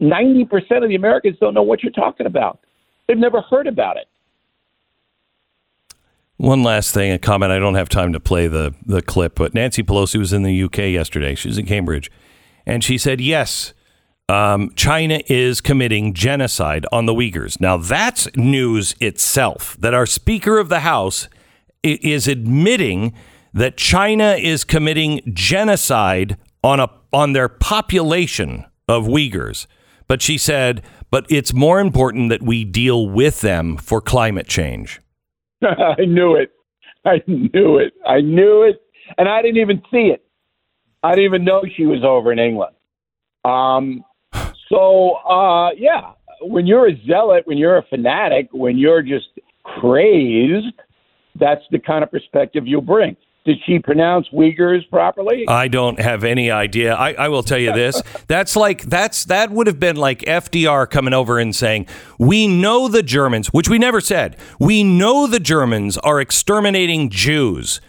90% of the Americans don't know what you're talking about. They've never heard about it. One last thing, a comment. I don't have time to play the, the clip, but Nancy Pelosi was in the UK yesterday. She was in Cambridge. And she said, yes, um, China is committing genocide on the Uyghurs. Now, that's news itself that our Speaker of the House is admitting that China is committing genocide on, a, on their population of Uyghurs. But she said, but it's more important that we deal with them for climate change. I knew it. I knew it. I knew it. And I didn't even see it. I didn't even know she was over in England. Um, so, uh, yeah, when you're a zealot, when you're a fanatic, when you're just crazed, that's the kind of perspective you bring. Did she pronounce Uyghurs properly? I don't have any idea. I, I will tell you this. That's like that's that would have been like FDR coming over and saying, "We know the Germans," which we never said. We know the Germans are exterminating Jews,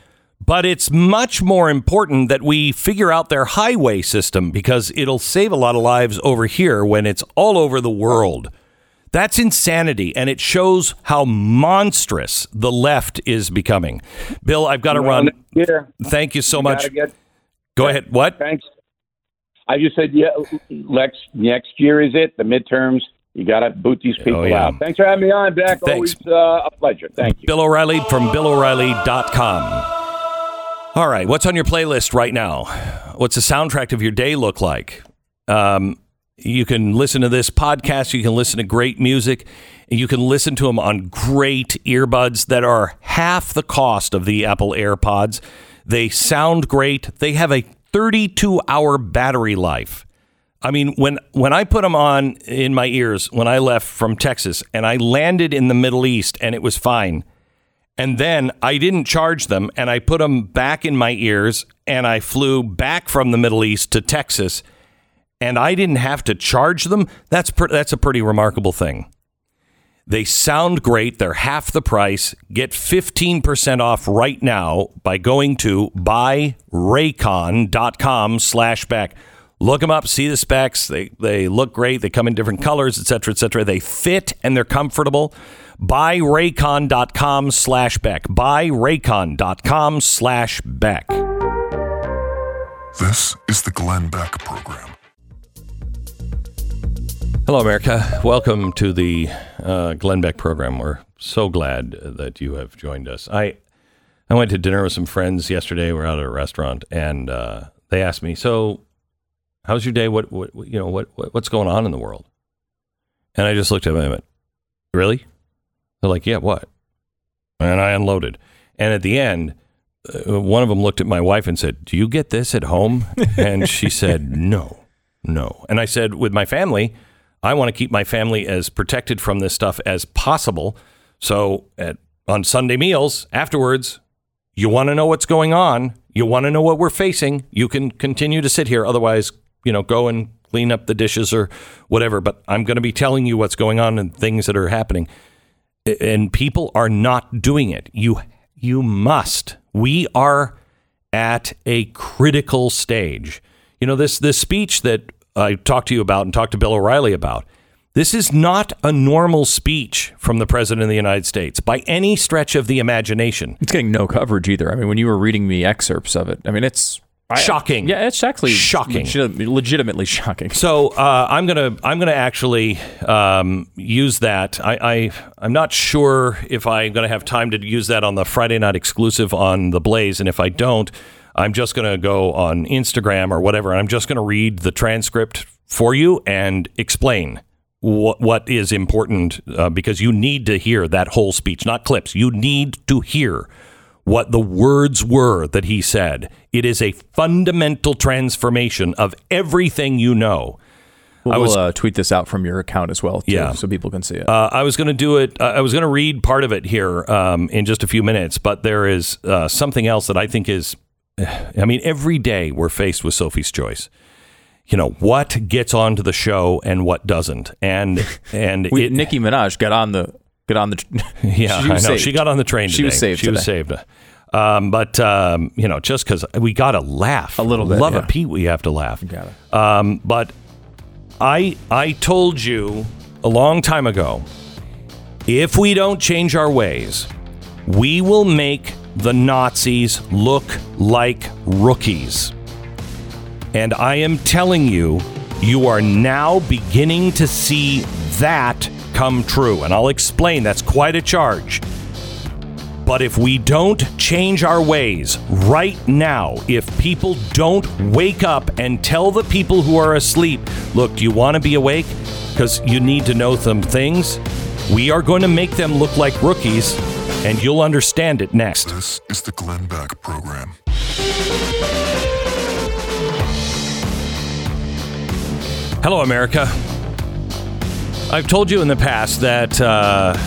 but it's much more important that we figure out their highway system because it'll save a lot of lives over here when it's all over the world. That's insanity, and it shows how monstrous the left is becoming. Bill, I've got to run. Yeah. Thank you so You much. get- Go ahead. What? Thanks. I just said, yeah, next next year is it the midterms. You got to boot these people Oh, yeah. out. Thanks for having me on, Beck. Thanks. Always uh, a pleasure. Thank you. Bill O'Reilly from BillO'Reilly.com. All right, what's on your playlist right now? What's the soundtrack of your day look like? Um, you can listen to this podcast. You can listen to great music. You can listen to them on great earbuds that are half the cost of the Apple AirPods. They sound great. They have a 32 hour battery life. I mean, when when I put them on in my ears when I left from Texas and I landed in the Middle East and it was fine. And then I didn't charge them and I put them Beck in my ears and I flew back from the Middle East to Texas and I didn't have to charge them. That's that's a pretty remarkable thing. They sound great. They're half the price. Get 15% off right now by going to buyraycon.com slash back. Look them up, see the specs. They, they look great. They come in different colors, et cetera, et cetera. They fit and they're comfortable. Buy Buyraycon.com slash Beck. Buyraycon.com slash Beck. This is the Glenn Beck Program. Hello, America. Welcome to the uh, Glenn Beck program. We're so glad that you have joined us. I I went to dinner with some friends yesterday. We're out at a restaurant, and uh, they asked me, "So, how's your day? What, what you know what, what what's going on in the world?" And I just looked at him and went, "Really?" They're like, "Yeah, what?" And I unloaded. And at the end, uh, one of them looked at my wife and said, "Do you get this at home?" and she said, "No, no." And I said, "With my family." I want to keep my family as protected from this stuff as possible. So at on Sunday meals afterwards, you want to know what's going on, you want to know what we're facing, you can continue to sit here otherwise, you know, go and clean up the dishes or whatever, but I'm going to be telling you what's going on and things that are happening. And people are not doing it. You you must. We are at a critical stage. You know, this this speech that I talked to you about and talked to Bill O'Reilly about. This is not a normal speech from the President of the United States by any stretch of the imagination. It's getting no coverage either. I mean, when you were reading me excerpts of it, I mean, it's Shocking. yeah, it's actually Shocking. legit- legitimately shocking. So uh, I'm gonna I'm gonna actually um, use that. I, I I'm not sure if I'm gonna have time to use that on the Friday night exclusive on the Blaze, and if I don't, I'm just gonna go on Instagram or whatever, and I'm just gonna read the transcript for you and explain what what is important uh, because you need to hear that whole speech, not clips. You need to hear what the words were that he said. It is a fundamental transformation of everything you know. We'll was- uh, tweet this out from your account as well, too, Yeah. so people can see it. Uh, I was going to do it. Uh, I was going to read part of it here um, in just a few minutes, but there is uh, something else that I think is. I mean, every day we're faced with Sophie's choice. You know what gets onto the show and what doesn't, and and we, it, Nicki Minaj got on the got on the. Yeah, she I know. saved. She got on the train. She was saved She was saved. Um, but um, you know, just because we got to laugh A little bit, love yeah. a Pete, we have to laugh. Gotta. Um, but I I told you a long time ago, if we don't change our ways, we will make the Nazis look like rookies. And I am telling you, you are now beginning to see that come true. And I'll explain that's quite a charge. But if we don't change our ways right now, if people don't wake up and tell the people who are asleep, look, do you want to be awake? Because you need to know some things. We are going to make them look like rookies, and you'll understand it next. This is the Glenn Beck Program. Hello, America. I've told you in the past that uh,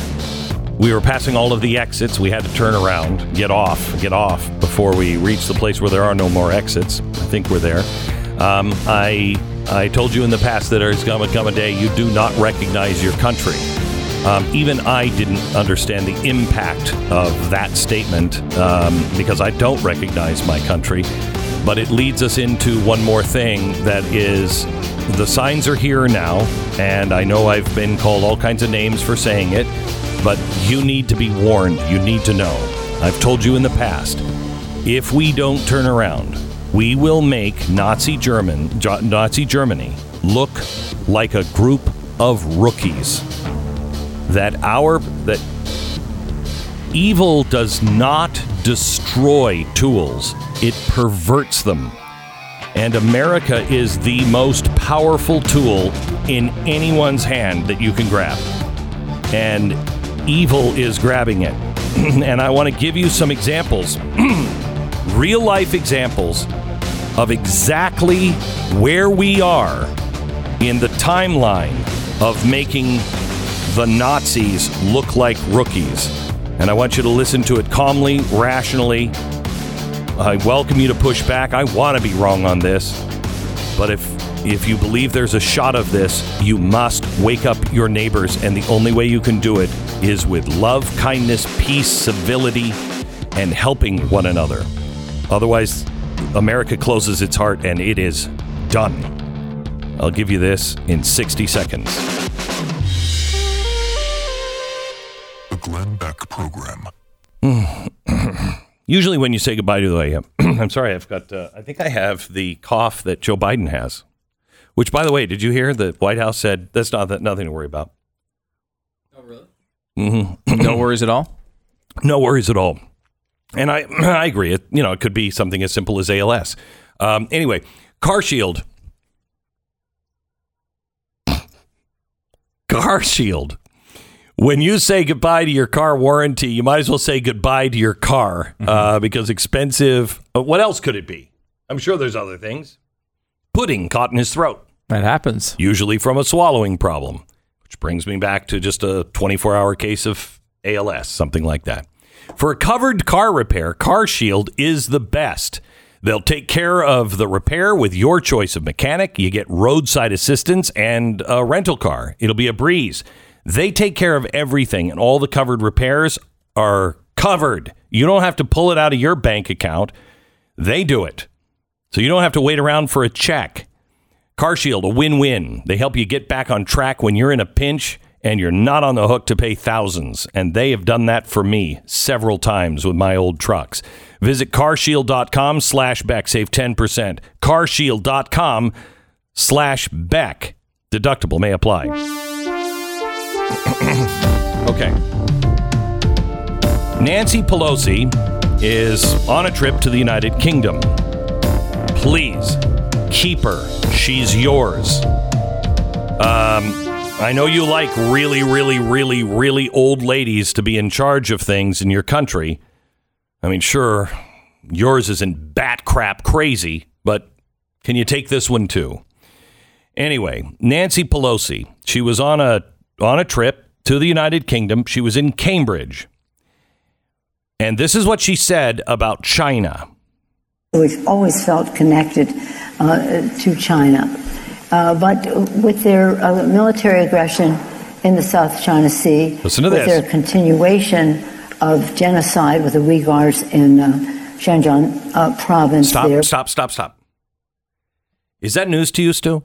we were passing all of the exits. We had to turn around, get off, get off before we reach the place where there are no more exits. I think we're there. Um, I I told you in the past that there's going to come a day you do not recognize your country. Um, even I didn't understand the impact of that statement um, because I don't recognize my country. But it leads us into one more thing that is the signs are here now, and I know I've been called all kinds of names for saying it, but you need to be warned. You need to know. I've told you in the past if we don't turn around, we will make Nazi German Nazi Germany look like a group of rookies. That our that evil does not destroy tools, it perverts them. And America is the most powerful tool in anyone's hand that you can grab. And evil is grabbing it. and I want to give you some examples, real life examples of exactly where we are in the timeline of making the Nazis look like rookies. And I want you to listen to it calmly, rationally. I welcome you to push back. I want to be wrong on this. But if if you believe there's a shot of this, you must wake up your neighbors. And the only way you can do it is with love, kindness, peace, civility, and helping one another. Otherwise, America closes its heart and it is done. I'll give you this in 60 seconds. The Glenn Beck Program. Usually, when you say goodbye to the, way, I'm sorry, I've got, uh, I think I have the cough that Joe Biden has. Which, by the way, did you hear the White House said that's not that nothing to worry about? Oh, really? No worries at all. No worries at all. And I, I agree. It, you know, it could be something as simple as ALS. Um, anyway, Car Shield. Car Shield. When you say goodbye to your car warranty, you might as well say goodbye to your car uh, because expensive. uh, What else could it be? I'm sure there's other things. Pudding caught in his throat, That happens. usually from a swallowing problem, which brings me back to just a 24 hour case of ALS, something like that. For a covered car repair, Car Shield is the best. They'll take care of the repair with your choice of mechanic. You get roadside assistance and a rental car. It'll be a breeze. They take care of everything, and all the covered repairs are covered. You don't have to pull it out of your bank account. They do it. So you don't have to wait around for a check. CarShield, a win-win. They help you get back on track when you're in a pinch and you're not on the hook to pay thousands. And they have done that for me several times with my old trucks. Visit carshield.com slash Beck. Save 10%. carshield.com slash Beck. Deductible may apply. Okay. Nancy Pelosi is on a trip to the United Kingdom. Please keep her. She's yours. Um, I know you like really, really, really, really old ladies to be in charge of things in your country. I mean, sure, yours isn't bat crap crazy, but can you take this one too? Anyway, Nancy Pelosi, she was on a on a trip to the United Kingdom. She was in Cambridge. And this is what she said about China. We've always felt connected uh, to China. Uh, but with their uh, military aggression in the South China Sea, Listen to with this. their continuation of genocide with the Uyghurs in uh, Xinjiang uh, province Stop, there. stop, stop, stop. Is that news to you, Stu?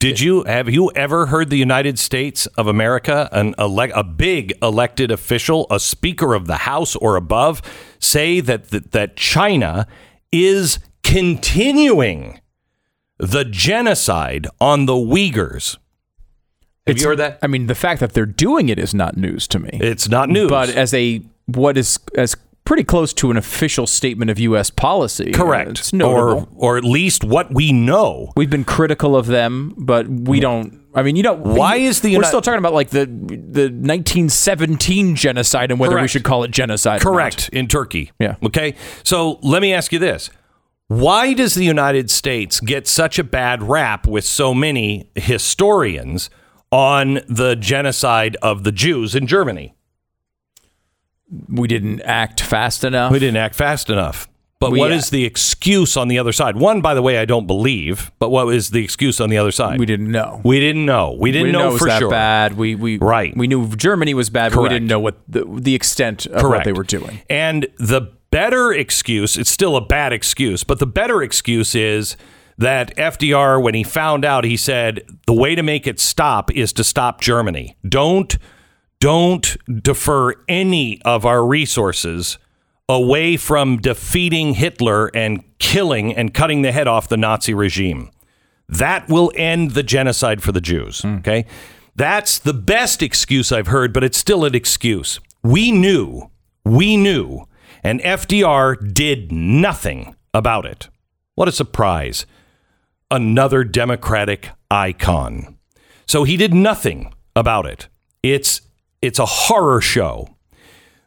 Did you have you ever heard the United States of America, an elect, a big elected official, a Speaker of the House or above, say that that, that China is continuing the genocide on the Uyghurs? Have It's- you heard that? I mean, the fact that they're doing it is not news to me. It's not news. But as a what is as pretty close to an official statement of U.S. policy, uh, Correct. It's notable. or or at least what we know. We've been critical of them, but we don't. I mean, you know, Why is the we're still talking about like the the 1917 genocide and whether we should call it genocide? Correct. In Turkey. Yeah. Okay. So let me ask you this. Why does the United States get such a bad rap with so many historians on the genocide of the Jews in Germany? We didn't act fast enough. We didn't act fast enough. But We- what is the excuse on the other side? One, by the way, I don't believe. But what is the excuse on the other side? We didn't know. We didn't know. We didn't, we know, know, it was for that sure. bad. We we Right. We knew Germany was bad, but we didn't know what the, the extent of what they were doing. And the better excuse, it's still a bad excuse, but the better excuse is that FDR, when he found out, he said the way to make it stop is to stop Germany. Don't don't defer any of our resources away from defeating Hitler and killing and cutting the head off the Nazi regime. That will end the genocide for the Jews. Hmm. Okay. That's the best excuse I've heard, but it's still an excuse. We knew, we knew, and FDR did nothing about it. What a surprise. Another Democratic icon. So he did nothing about it. It's it's a horror show.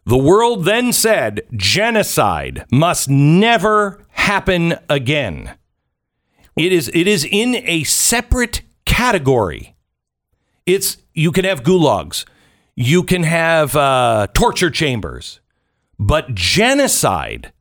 The world then said genocide must never happen again. It is it is in a separate category. It's you can have gulags, you can have uh, torture chambers, but genocide,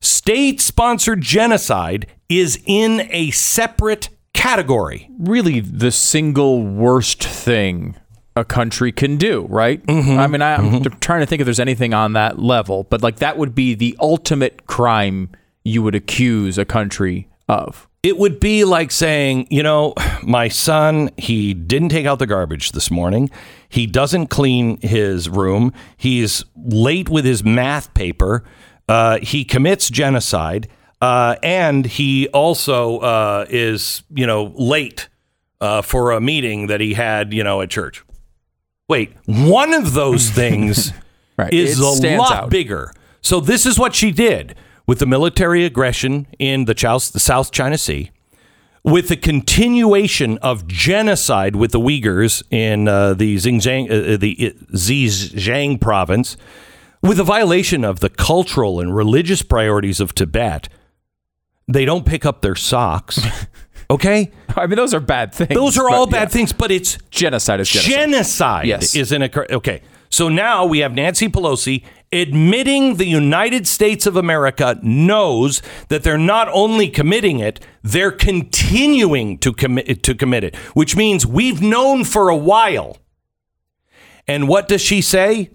state-sponsored genocide, is in a separate category. really the single worst thing a country can do, right? Mm-hmm. I mean, I'm trying to think if there's anything on that level, but like that would be the ultimate crime you would accuse a country of. It would be like saying, you know, my son, he didn't take out the garbage this morning. He doesn't clean his room. He's late with his math paper. Uh, he commits genocide. Uh, and he also uh, is, you know, late uh, for a meeting that he had, you know, at church. Wait, one of those things Right. is It a lot out. bigger. So this is what she did with the military aggression in the, South China Sea, with the continuation of genocide with the Uyghurs in uh, the Xinjiang, uh, uh, the uh, Xinjiang province, with the violation of the cultural and religious priorities of Tibet. They don't pick up their socks. Okay, I mean, those are bad things. those are but all yeah. bad things, but it's Genocide is genocide. genocide Yes. is in a okay. So now we have Nancy Pelosi admitting the United States of America knows that they're not only committing it, they're continuing to commit to commit it, which means we've known for a while. And what does she say?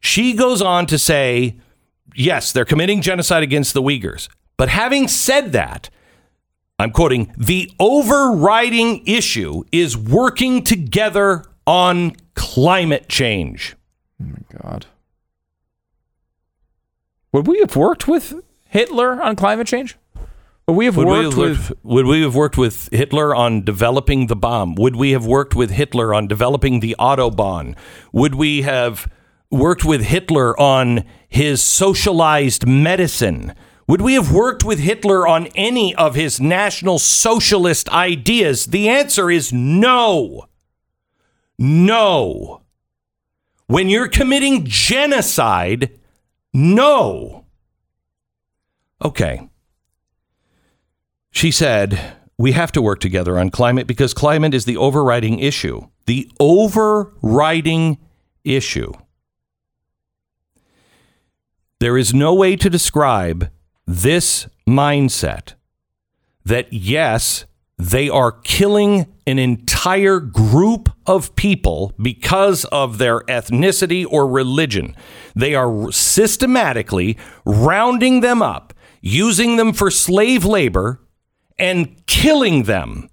She goes on to say, yes, they're committing genocide against the Uyghurs. But having said that, I'm quoting, the overriding issue is working together on climate change. Oh my God. Would we have worked with Hitler on climate change? Would we have Would we worked have, with? would we have worked with Hitler on developing the bomb? Would we have worked with Hitler on developing the Autobahn? Would we have worked with Hitler on his socialized medicine? Would we have worked with Hitler on any of his national socialist ideas? The answer is no. No. When you're committing genocide, no. Okay. She said, We have to work together on climate because climate is the overriding issue. The overriding issue. There is no way to describe this mindset that, yes, they are killing an entire group of people because of their ethnicity or religion. They are systematically rounding them up, using them for slave labor, and killing them,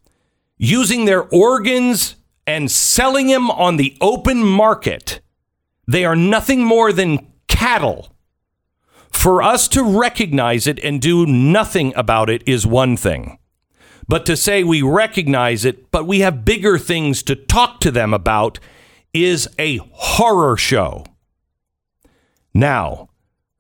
using their organs and selling them on the open market. They are nothing more than cattle. For us to recognize it and do nothing about it is one thing. But to say we recognize it, but we have bigger things to talk to them about is a horror show. Now,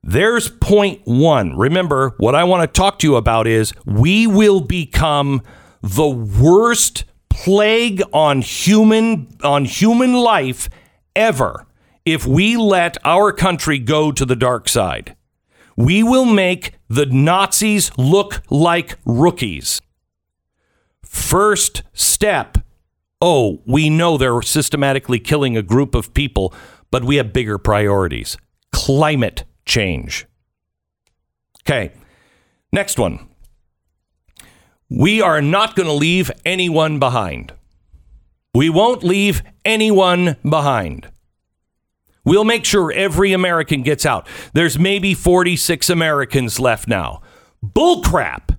there's point one. Remember, what I want to talk to you about is we will become the worst plague on human on human life ever if we let our country go to the dark side. We will make the Nazis look like rookies. First step. Oh, we know they're systematically killing a group of people, but we have bigger priorities. Climate change. Okay. Next one. We are not going to leave anyone behind. We won't leave anyone behind. We'll make sure every American gets out. There's maybe 46 Americans left now. Bullcrap.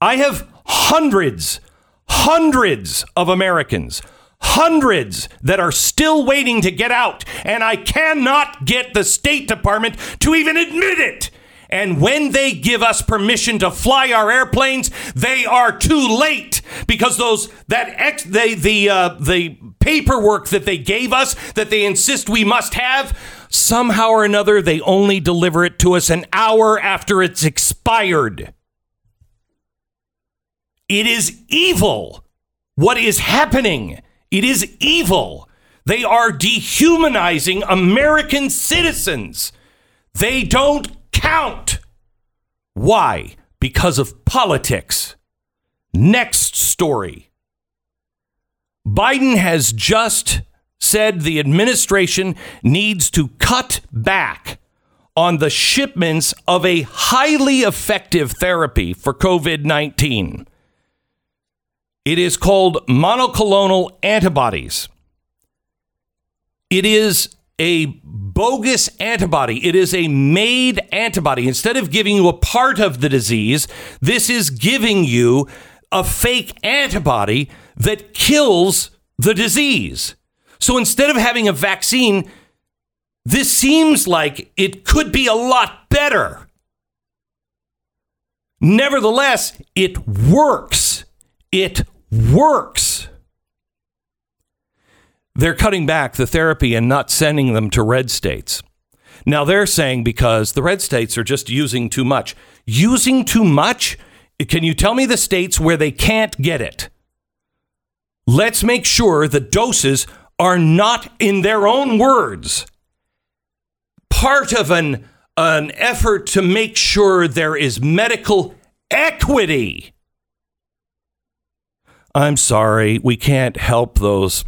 I have hundreds, hundreds of Americans, hundreds that are still waiting to get out, and I cannot get the State Department to even admit it. And when they give us permission to fly our airplanes, they are too late because those that ex they the uh, the paperwork that they gave us that they insist we must have somehow or another they only deliver it to us an hour after it's expired. It is evil. What is happening? It is evil. They are dehumanizing American citizens. They don't count. Why? Because of politics. Next story. Biden has just said the administration needs to cut back on the shipments of a highly effective therapy for COVID 19. It is called monoclonal antibodies. It is a bogus antibody. It is a made antibody. Instead of giving you a part of the disease, this is giving you a fake antibody that kills the disease. So instead of having a vaccine, this seems like it could be a lot better. Nevertheless, it works. It works. They're cutting back the therapy and not sending them to red states. Now they're saying because the red states are just using too much. Using too much? Can you tell me the states where they can't get it? Let's make sure the doses are not, in their own words, part of an, an effort to make sure there is medical equity. I'm sorry, we can't help those.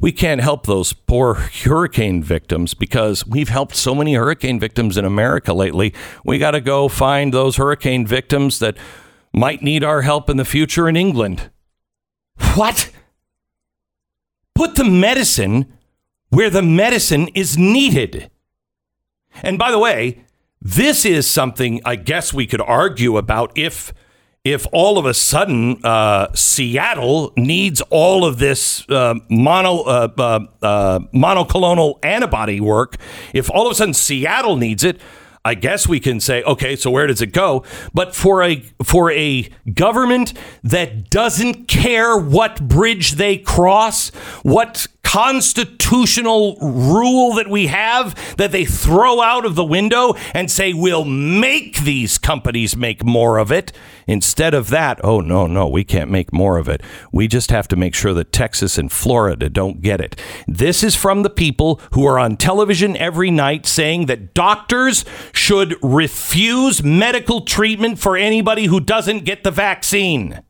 We can't help those poor hurricane victims because we've helped so many hurricane victims in America lately. We got to go find those hurricane victims that might need our help in the future in England. What? Put the medicine where the medicine is needed. And by the way, this is something I guess we could argue about if if all of a sudden uh, Seattle needs all of this uh, mono uh, uh, uh monoclonal antibody work, if all of a sudden Seattle needs it, I guess we can say, okay, so where does it go? But for a for a government that doesn't care what bridge they cross, what constitutional rule that we have that they throw out of the window and say we'll make these companies make more of it. Instead of that, oh no, no, we can't make more of it. We just have to make sure that Texas and Florida don't get it. This is from the people who are on television every night saying that doctors should refuse medical treatment for anybody who doesn't get the vaccine.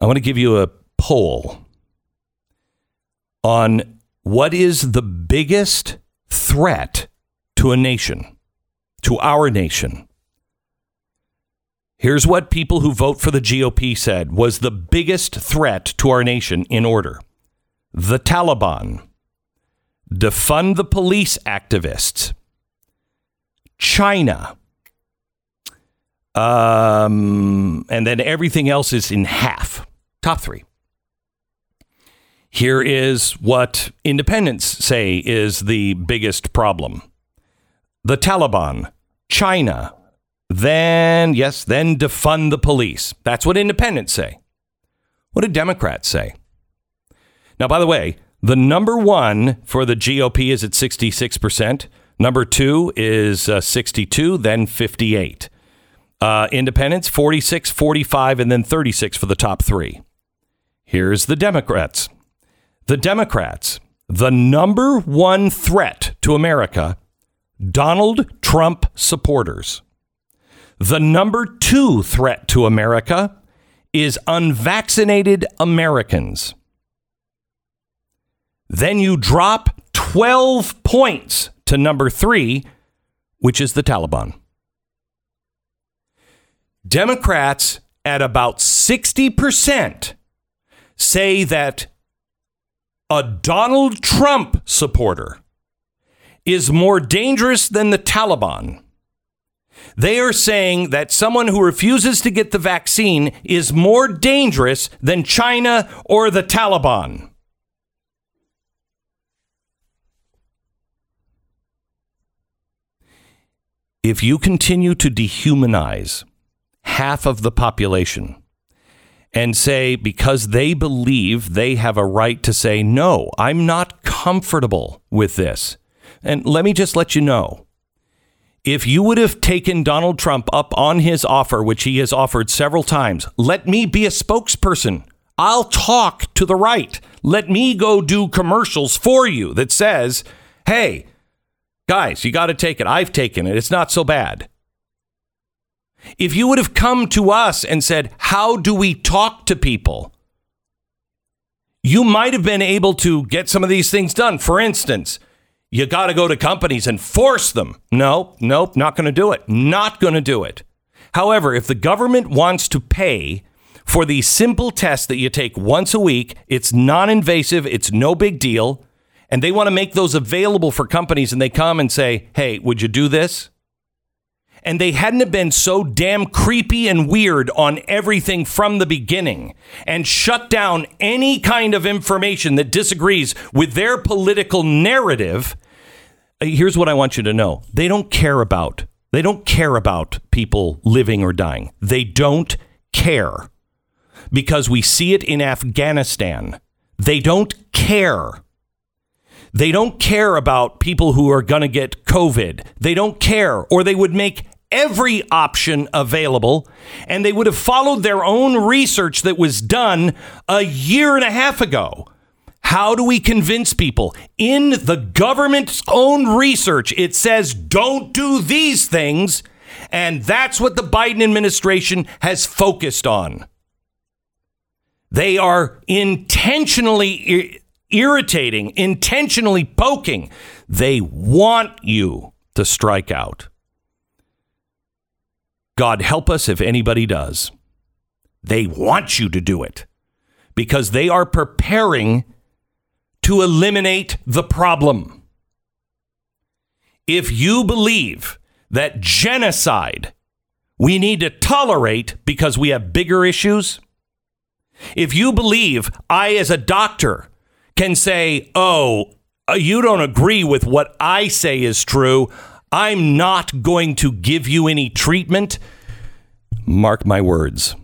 I want to give you a poll on what is the biggest threat to a nation, to our nation. Here's what people who vote for the GOP said was the biggest threat to our nation in order the Taliban, defund the police activists, China, um, and then everything else is in half. Top three. Here is what independents say is the biggest problem the Taliban, China, then, yes, then defund the police. That's what independents say. What do Democrats say? Now, by the way, the number one for the GOP is at 66%. Number two is uh, 62, then 58. Uh, independents, 46, 45, and then 36 for the top three. Here's the Democrats. The Democrats, the number one threat to America, Donald Trump supporters. The number two threat to America is unvaccinated Americans. Then you drop 12 points to number three, which is the Taliban. Democrats at about 60% say that a Donald Trump supporter is more dangerous than the Taliban. They are saying that someone who refuses to get the vaccine is more dangerous than China or the Taliban. If you continue to dehumanize half of the population, and say, because they believe they have a right to say, no, I'm not comfortable with this. And let me just let you know if you would have taken Donald Trump up on his offer, which he has offered several times, let me be a spokesperson. I'll talk to the right. Let me go do commercials for you that says, hey, guys, you got to take it. I've taken it. It's not so bad. If you would have come to us and said, How do we talk to people? You might have been able to get some of these things done. For instance, you got to go to companies and force them. No, nope, not going to do it. Not going to do it. However, if the government wants to pay for the simple test that you take once a week, it's non invasive, it's no big deal, and they want to make those available for companies and they come and say, hey, would you do this? and they hadn't been so damn creepy and weird on everything from the beginning and shut down any kind of information that disagrees with their political narrative. Uh, here's what i want you to know. They don't care about they don't care about people living or dying. They don't care because we see it in afghanistan. They don't care they don't care about people who are going to get COVID. They don't care, or they would make every option available, and they would have followed their own research that was done a year and a half ago. How do we convince people? In the government's own research, it says don't do these things, and that's what the Biden administration has focused on. They are intentionally irritating, intentionally poking. They want you to strike out. God help us if anybody does. They want you to do it because they are preparing to eliminate the problem. If you believe that genocide we need to tolerate because we have bigger issues, if you believe I, as a doctor, can say, oh, uh, you don't agree with what I say is true, I'm not going to give you any treatment. Mark my words.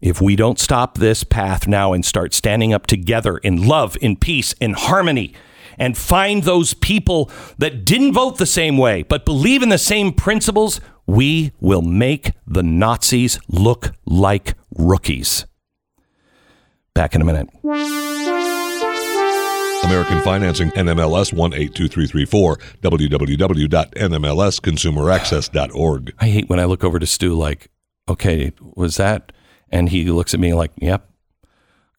If we don't stop this path now and start standing up together in love, in peace, in harmony, and find those people that didn't vote the same way but believe in the same principles, we will make the Nazis look like rookies. Back in a minute. American Financing, NMLS 182334, www.nmlsconsumeraccess.org. I hate when I look over to Stu like, okay, was that? And he looks at me like, yep.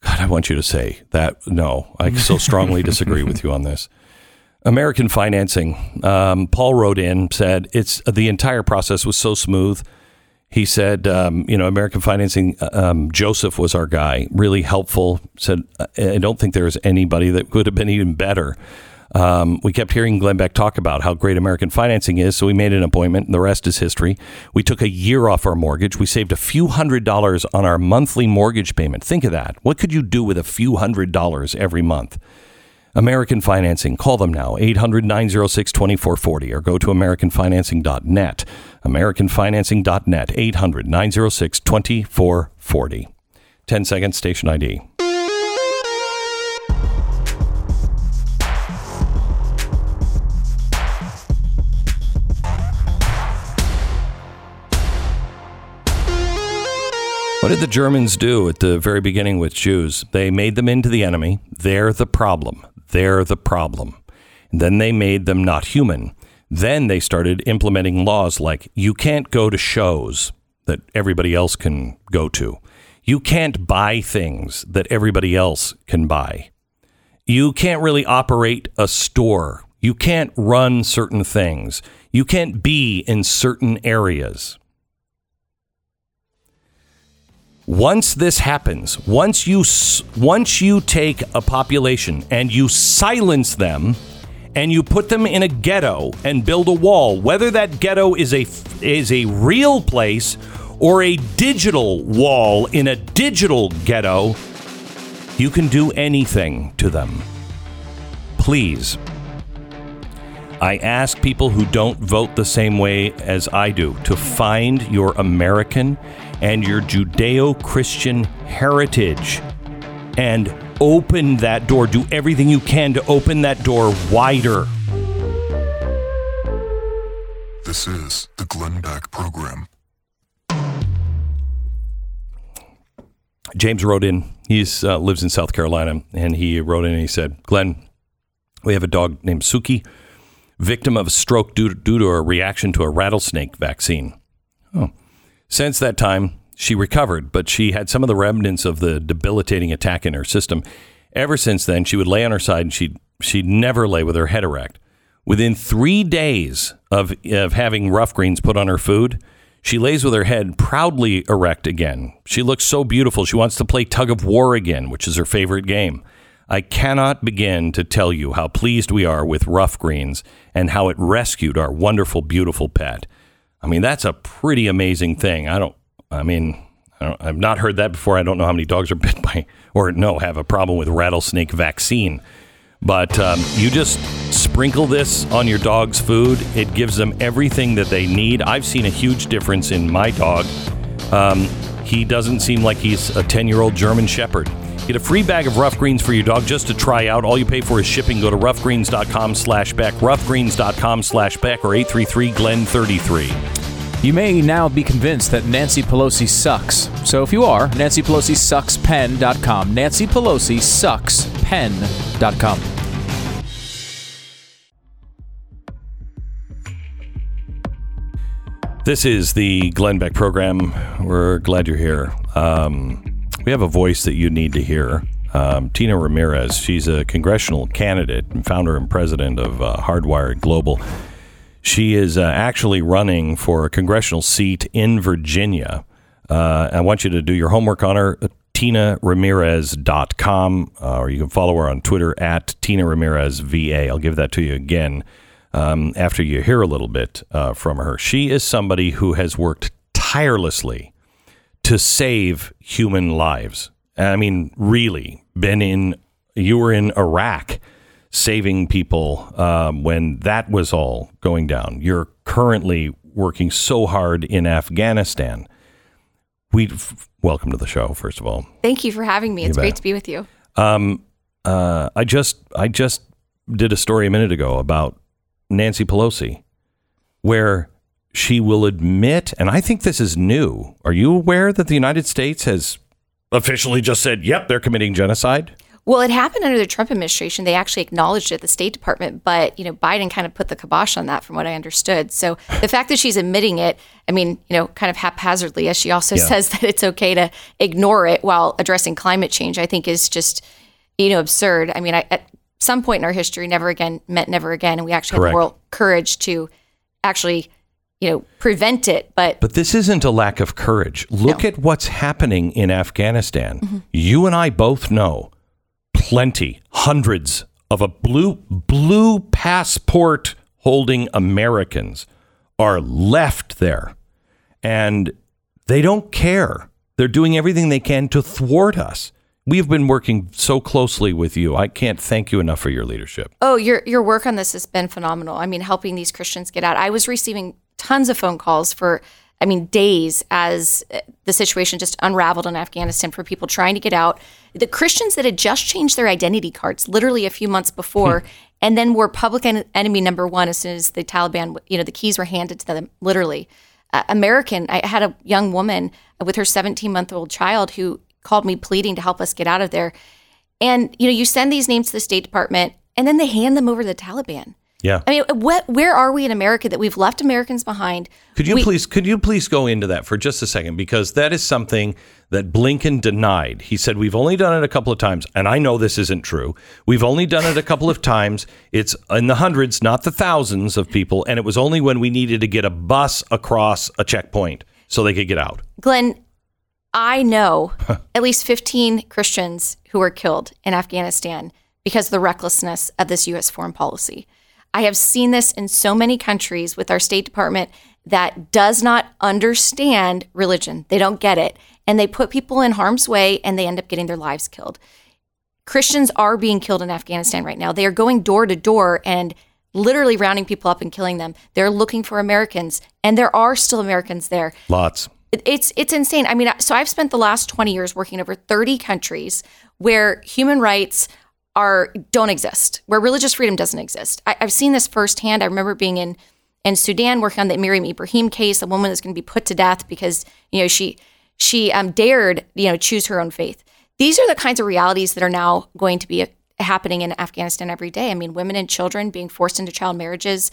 God, I want you to say that. No, I so strongly disagree with you on this. American Financing, um, Paul wrote in, said it's the entire process was so smooth. He said, um, you know, American Financing, uh, um, Joseph was our guy, really helpful. Said, I don't think there's anybody that could have been even better. Um, we kept hearing Glenn Beck talk about how great American Financing is, so we made an appointment, and the rest is history. We took a year off our mortgage. We saved a few hundred dollars on our monthly mortgage payment. Think of that. What could you do with a few hundred dollars every month? American Financing. Call them now, 800 906 2440, or go to AmericanFinancing.net. AmericanFinancing.net, 800 906 2440. 10 seconds, station ID. What did the Germans do at the very beginning with Jews? They made them into the enemy. They're the problem. They're the problem. And then they made them not human. Then they started implementing laws like you can't go to shows that everybody else can go to. You can't buy things that everybody else can buy. You can't really operate a store. You can't run certain things. You can't be in certain areas. Once this happens, once you once you take a population and you silence them and you put them in a ghetto and build a wall, whether that ghetto is a is a real place or a digital wall in a digital ghetto, you can do anything to them. Please. I ask people who don't vote the same way as I do to find your American and your Judeo Christian heritage and open that door. Do everything you can to open that door wider. This is the Glenn Beck Program. James wrote in. He uh, lives in South Carolina, and he wrote in and he said, Glenn, we have a dog named Suki, victim of a stroke due, due to a reaction to a rattlesnake vaccine. Oh. Since that time, she recovered, but she had some of the remnants of the debilitating attack in her system. Ever since then, she would lay on her side and she'd, she'd never lay with her head erect. Within three days of, of having rough greens put on her food, she lays with her head proudly erect again. She looks so beautiful. She wants to play tug of war again, which is her favorite game. I cannot begin to tell you how pleased we are with Rough Greens and how it rescued our wonderful, beautiful pet. I mean, that's a pretty amazing thing. I don't, I mean, I I've not heard that before. I don't know how many dogs are bit by, or no, have a problem with rattlesnake vaccine. But um, you just sprinkle this on your dog's food. It gives them everything that they need. I've seen a huge difference in my dog. Um, he doesn't seem like he's a 10 year old German Shepherd. Get a free bag of rough greens for your dog just to try out. All you pay for is shipping. Go to roughgreens.com slash Beck, roughgreens.com slash Beck, or 833 Glenn 33. You may now be convinced that Nancy Pelosi sucks. So if you are, Nancy Pelosi sucks pen.com. Nancy Pelosi sucks pen.com. This is the Glenn Beck program. We're glad you're here. Um, we have a voice that you need to hear. Um, Tina Ramirez, she's a congressional candidate and founder and president of uh, Hardwired Global. She is uh, actually running for a congressional seat in Virginia. Uh, I want you to do your homework on her, tinaramirez.com, uh, or you can follow her on Twitter at Tina Ramirez VA. I'll give that to you again um, after you hear a little bit uh, from her. She is somebody who has worked tirelessly to save human lives. I mean, really, been in, you were in Iraq saving people um, when that was all going down. You're currently working so hard in Afghanistan. We welcome to the show, first of all. Thank you for having me. You It's bet. great to be with you. Um, uh, I just I just did a story a minute ago about Nancy Pelosi, where she will admit, and I think this is new. Are you aware that the United States has officially just said, "Yep, they're committing genocide"? Well, it happened under the Trump administration. They actually acknowledged it at the State Department, but you know, Biden kind of put the kibosh on that, from what I understood. So the fact that she's admitting it, I mean, you know, kind of haphazardly, as she also Yeah. says that it's okay to ignore it while addressing climate change, I think is just, you know, absurd. I mean, I, at some point in our history, never again meant never again, and we actually Correct. had the moral courage to actually, you know, prevent it. But But this isn't a lack of courage. Look No. at what's happening in Afghanistan. Mm-hmm. You and I both know plenty, hundreds of a blue blue passport holding Americans are left there. And they don't care. They're doing everything they can to thwart us. We've been working so closely with you. I can't thank you enough for your leadership. Oh, your your work on this has been phenomenal. I mean, helping these Christians get out. I was receiving tons of phone calls for, I mean, days as uh, the situation just unraveled in Afghanistan for people trying to get out. The Christians that had just changed their identity cards literally a few months before, and then were public en- enemy number one as soon as the Taliban, you know, the keys were handed to them literally. Uh, American, I had a young woman with her 17 month old child who called me pleading to help us get out of there. And you know, you send these names to the State Department, and then they hand them over to the Taliban. Yeah. I mean, what? Where are we in America that we've left Americans behind? Could you We- please could you please go into that for just a second because that is something that Blinken denied. He said we've only done it a couple of times and I know this isn't true. We've only done it a couple of times. It's in the hundreds, not the thousands of people and it was only when we needed to get a bus across a checkpoint so they could get out. Glenn, I know at least 15 Christians who were killed in Afghanistan because of the recklessness of this U.S. foreign policy. I have seen this in so many countries with our State Department that does not understand religion. They don't get it. And they put people in harm's way and they end up getting their lives killed. Christians are being killed in Afghanistan right now. They are going door to door and literally rounding people up and killing them. They're looking for Americans, and there are still Americans there Lots. it's it's insane. I mean, so I've spent the last 20 years working over 30 countries where human rights are don't exist, where religious freedom doesn't exist. I, I've seen this firsthand. I remember being in in Sudan working on the Miriam Ibrahim case, a woman that's going to be put to death because you know she she um, dared you know choose her own faith. These are the kinds of realities that are now going to be uh, happening in Afghanistan every day. I mean, women and children being forced into child marriages,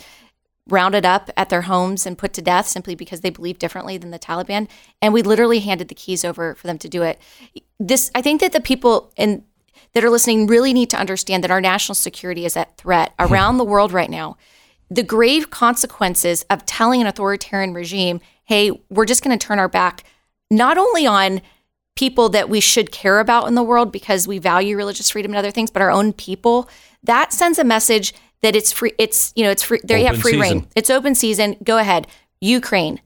rounded up at their homes and put to death simply because they believe differently than the Taliban. And we literally handed the keys over for them to do it. This, I think that the people in that are listening really need to understand that our national security is at threat hmm. around the world right now. the grave consequences of telling an authoritarian regime, hey, we're just going to turn our back not only on people that we should care about in the world because we value religious freedom and other things, but our own people, that sends a message that it's free. It's, you know, it's free. There you have free season. reign. It's open season. Go ahead. Ukraine,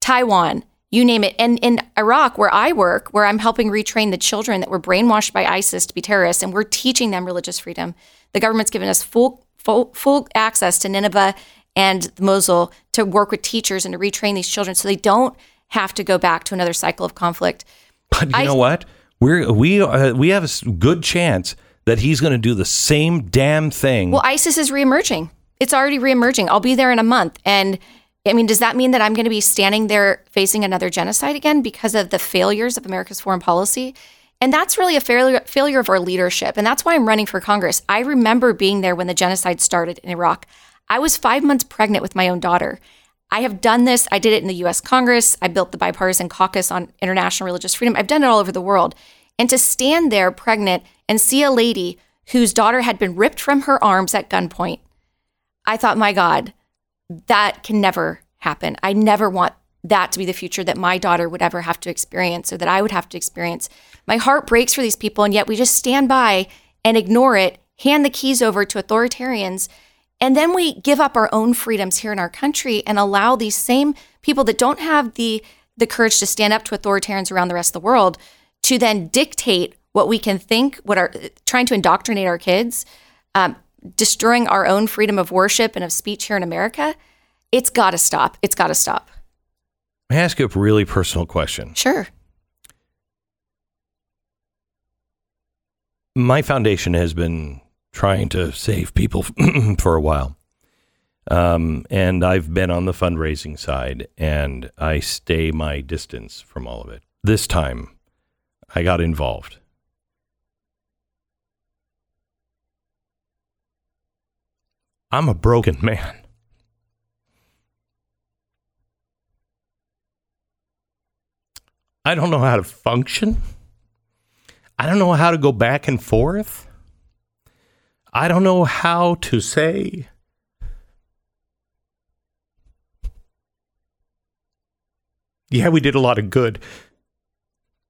Taiwan, you name it. And in Iraq, where I work, where I'm helping retrain the children that were brainwashed by ISIS to be terrorists, and we're teaching them religious freedom. The government's given us full full, full access to Nineveh and Mosul to work with teachers and to retrain these children so they don't have to go back to another cycle of conflict. But you I- know what? We're we uh, we have a good chance that he's going to do the same damn thing. Well, ISIS is reemerging. It's already reemerging. I'll be there in a month. And I mean, does that mean that I'm going to be standing there facing another genocide again because of the failures of America's foreign policy? And that's really a failure, failure of our leadership. And that's why I'm running for Congress. I remember being there when the genocide started in Iraq. I was five months pregnant with my own daughter. I have done this. I did it in the US Congress. I built the bipartisan caucus on international religious freedom. I've done it all over the world. And to stand there pregnant and see a lady whose daughter had been ripped from her arms at gunpoint, I thought, my God, that can never happen. I never want that to be the future that my daughter would ever have to experience or that I would have to experience. My heart breaks for these people, and yet we just stand by and ignore it, hand the keys over to authoritarians, and then we give up our own freedoms here in our country and allow these same people that don't have the the courage to stand up to authoritarians around the rest of the world to then dictate what we can think, what are trying to indoctrinate our kids, um, destroying our own freedom of worship and of speech here in America. It's got to stop. It's got to stop. May I ask you a really personal question? Sure. My foundation has been trying to save people for a while. Um, and I've been on the fundraising side and I stay my distance from all of it. This time I got involved. I'm a broken man. I don't know how to function. I don't know how to go back and forth. I don't know how to say. Yeah, we did a lot of good.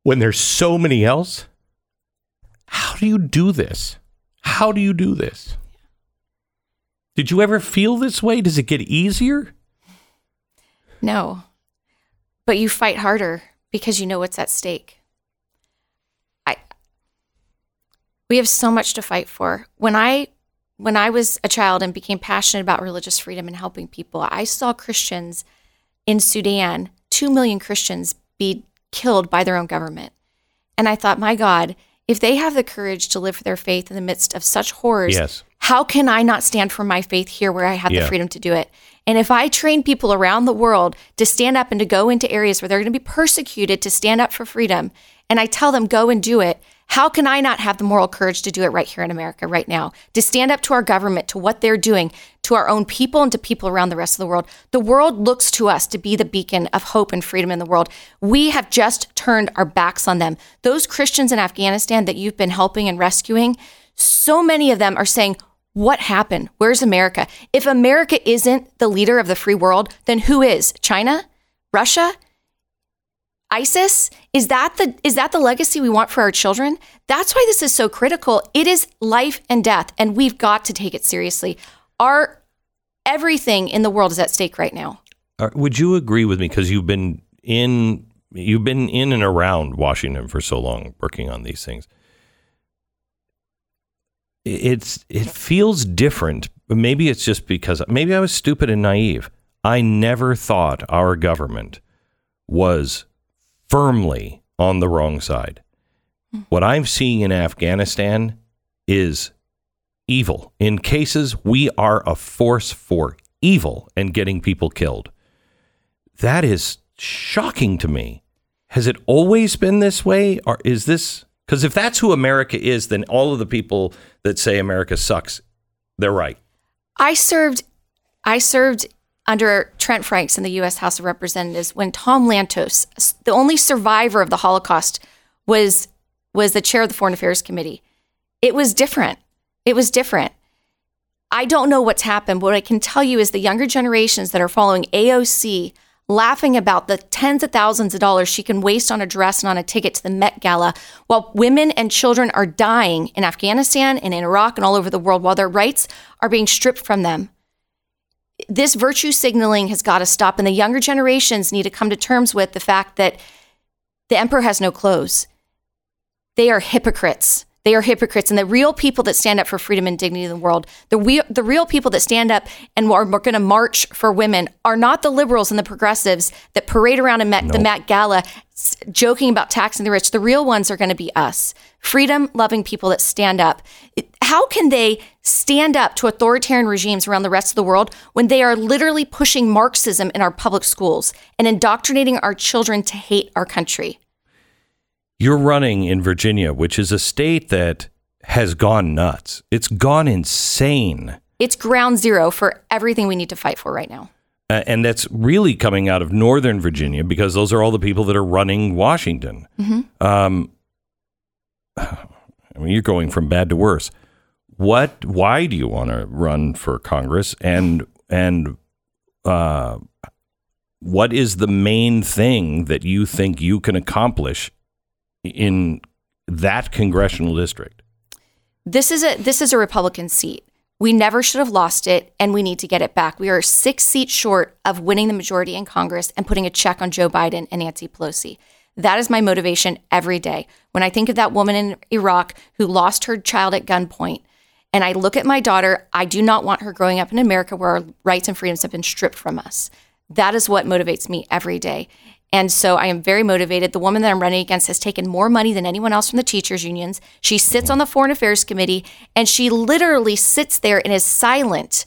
When there's so many else, how do you do this? How do you do this? Did you ever feel this way? Does it get easier? No. But you fight harder because you know what's at stake. I We have so much to fight for. When I when I was a child and became passionate about religious freedom and helping people, I saw Christians in Sudan, 2 million Christians be killed by their own government. And I thought, my God, if they have the courage to live for their faith in the midst of such horrors, Yes. how can I not stand for my faith here where I have Yeah. the freedom to do it? And if I train people around the world to stand up and to go into areas where they're going to be persecuted to stand up for freedom, and I tell them, go and do it, how can I not have the moral courage to do it right here in America right now? To stand up to our government, to what they're doing, to our own people, and to people around the rest of the world. The world looks to us to be the beacon of hope and freedom in the world. We have just turned our backs on them. Those Christians in Afghanistan that you've been helping and rescuing, so many of them are saying, what happened? Where's America? If America isn't the leader of the free world, then who is? China? Russia? ISIS? Is that the is that the legacy we want for our children? That's why this is so critical. It is life and death and we've got to take it seriously. Our everything in the world is at stake right now. Would you agree with me because you've been in you've been in and around Washington for so long working on these things? It's it feels different. Maybe it's just because maybe I was stupid and naive. I never thought our government was firmly on the wrong side. Hmm. What I'm seeing in Afghanistan is evil. In cases, we are a force for evil and getting people killed. That is shocking to me. Has it always been this way? Or is this because if that's who America is, then all of the people that say America sucks, they're right. I served I served under Trent Franks in the US House of Representatives when Tom Lantos, the only survivor of the Holocaust, was was the chair of the Foreign Affairs Committee. It was different. It was different. I don't know what's happened, but what I can tell you is the younger generations that are following AOC laughing about the tens of thousands of dollars she can waste on a dress and on a ticket to the Met Gala while women and children are dying in Afghanistan and in Iraq and all over the world while their rights are being stripped from them. This virtue signaling has got to stop, and the younger generations need to come to terms with the fact that the emperor has no clothes. They are hypocrites. They are hypocrites. And the real people that stand up for freedom and dignity in the world, the, we, the real people that stand up and are, going to march for women are not the liberals and the progressives that parade around in Met, the Met Gala s- joking about taxing the rich. The real ones are going to be us freedom loving people that stand up. How can they stand up to authoritarian regimes around the rest of the world when they are literally pushing Marxism in our public schools and indoctrinating our children to hate our country? You're running in Virginia, which is a state that has gone nuts. It's gone insane. It's ground zero for everything we need to fight for right now. Uh, and that's really coming out of Northern Virginia because those are all the people that are running Washington. Um, I mean, you're going from bad to worse. What? Why do you want to run for Congress? And and uh, what is the main thing that you think you can accomplish in that congressional district? This is a this is a Republican seat. We never should have lost it, and we need to get it back. We are six seats short of winning the majority in Congress and putting a check on Joe Biden and Nancy Pelosi. That is my motivation every day. When I think of that woman in Iraq who lost her child at gunpoint, and I look at my daughter, I do not want her growing up in America where our rights and freedoms have been stripped from us. That is what motivates me every day. And so I am very motivated. The woman that I'm running against has taken more money than anyone else from the teachers' unions. She sits on the Foreign Affairs Committee and she literally sits there and is silent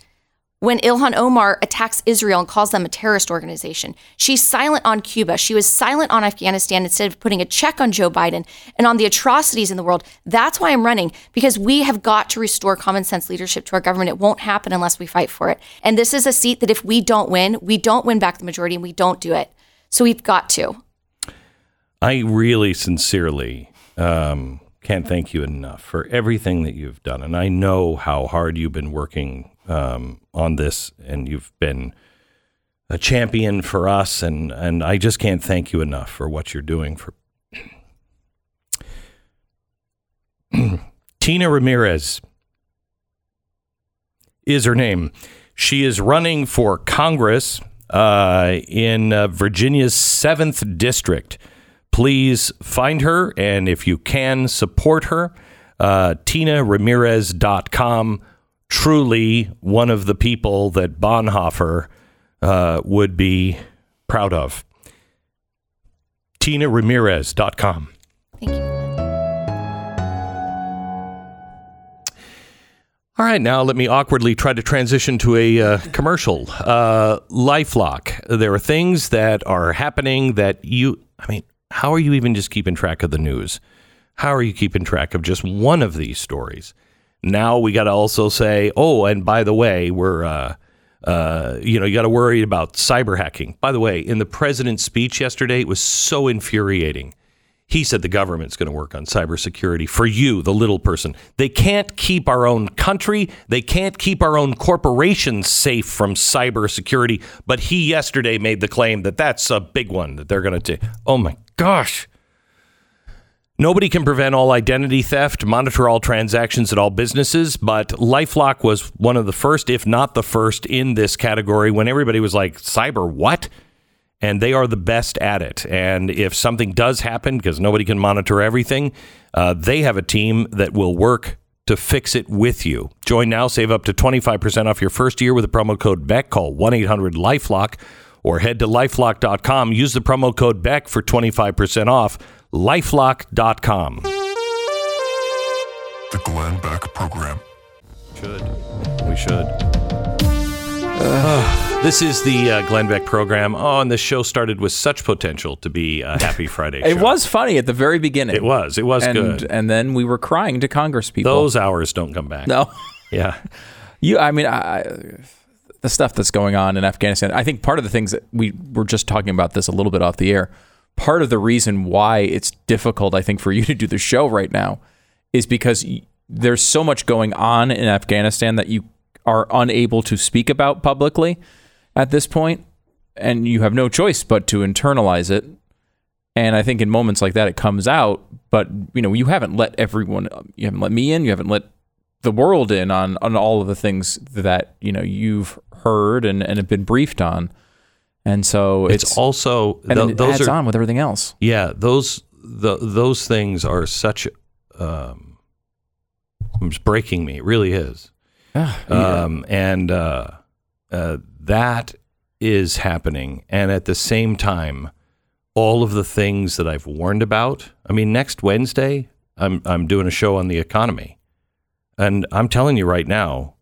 when Ilhan Omar attacks Israel and calls them a terrorist organization. She's silent on Cuba. She was silent on Afghanistan instead of putting a check on Joe Biden and on the atrocities in the world. That's why I'm running because we have got to restore common sense leadership to our government. It won't happen unless we fight for it. And this is a seat that if we don't win, we don't win back the majority and we don't do it. So we've got to. I really sincerely um, can't thank you enough for everything that you've done. And I know how hard you've been working um, on this, and you've been a champion for us. And, and I just can't thank you enough for what you're doing for. Tina Ramirez is her name. She is running for Congress uh, in uh, Virginia's 7th District. Please find her, and if you can, support her. Uh, TinaRamirez.com. Truly one of the people that Bonhoeffer uh, would be proud of. TinaRamirez.com. Thank you. All right, now let me awkwardly try to transition to a uh, commercial. Uh, Lifelock. There are things that are happening that you, I mean, how are you even just keeping track of the news? How are you keeping track of just one of these stories? Now we got to also say, oh, and by the way, we're, uh, uh, you know, you got to worry about cyber hacking. By the way, in the president's speech yesterday, it was so infuriating. He said the government's going to work on cybersecurity for you, the little person. They can't keep our own country. They can't keep our own corporations safe from cybersecurity. But he yesterday made the claim that that's a big one that they're going to do. Oh my gosh. Nobody can prevent all identity theft, monitor all transactions at all businesses, but Lifelock was one of the first, if not the first, in this category when everybody was like, cyber what? And they are the best at it. And if something does happen, because nobody can monitor everything, uh, they have a team that will work to fix it with you. Join now, save up to 25% off your first year with the promo code BECK. Call 1 800 Lifelock or head to lifelock.com. Use the promo code BECK for 25% off. Lifelock.com. The Glenn Beck Program. Should. We should. Uh, this is the uh, Glenn Beck program. Oh, and this show started with such potential to be a happy Friday It show. was funny at the very beginning. It was. It was and, good. And then we were crying to Congress people. Those hours don't come back. no, Yeah. you. I mean, I, the stuff that's going on in Afghanistan. I think part of the things that we were just talking about this a little bit off the air. Part of the reason why it's difficult, I think, for you to do the show right now, is because there's so much going on in Afghanistan that you are unable to speak about publicly at this point, and you have no choice but to internalize it. And I think in moments like that, it comes out. But you know, you haven't let everyone, you haven't let me in, you haven't let the world in on on all of the things that you know you've heard and and have been briefed on. And so it's, It's, also and it those adds are on with everything else. yeah those the, those things are such um, it's breaking me. It really is. yeah Um, and uh, uh, that is happening. And at the same time, all of the things that I've warned about. I mean, next Wednesday, I'm I'm doing a show on the economy, and I'm telling you right now,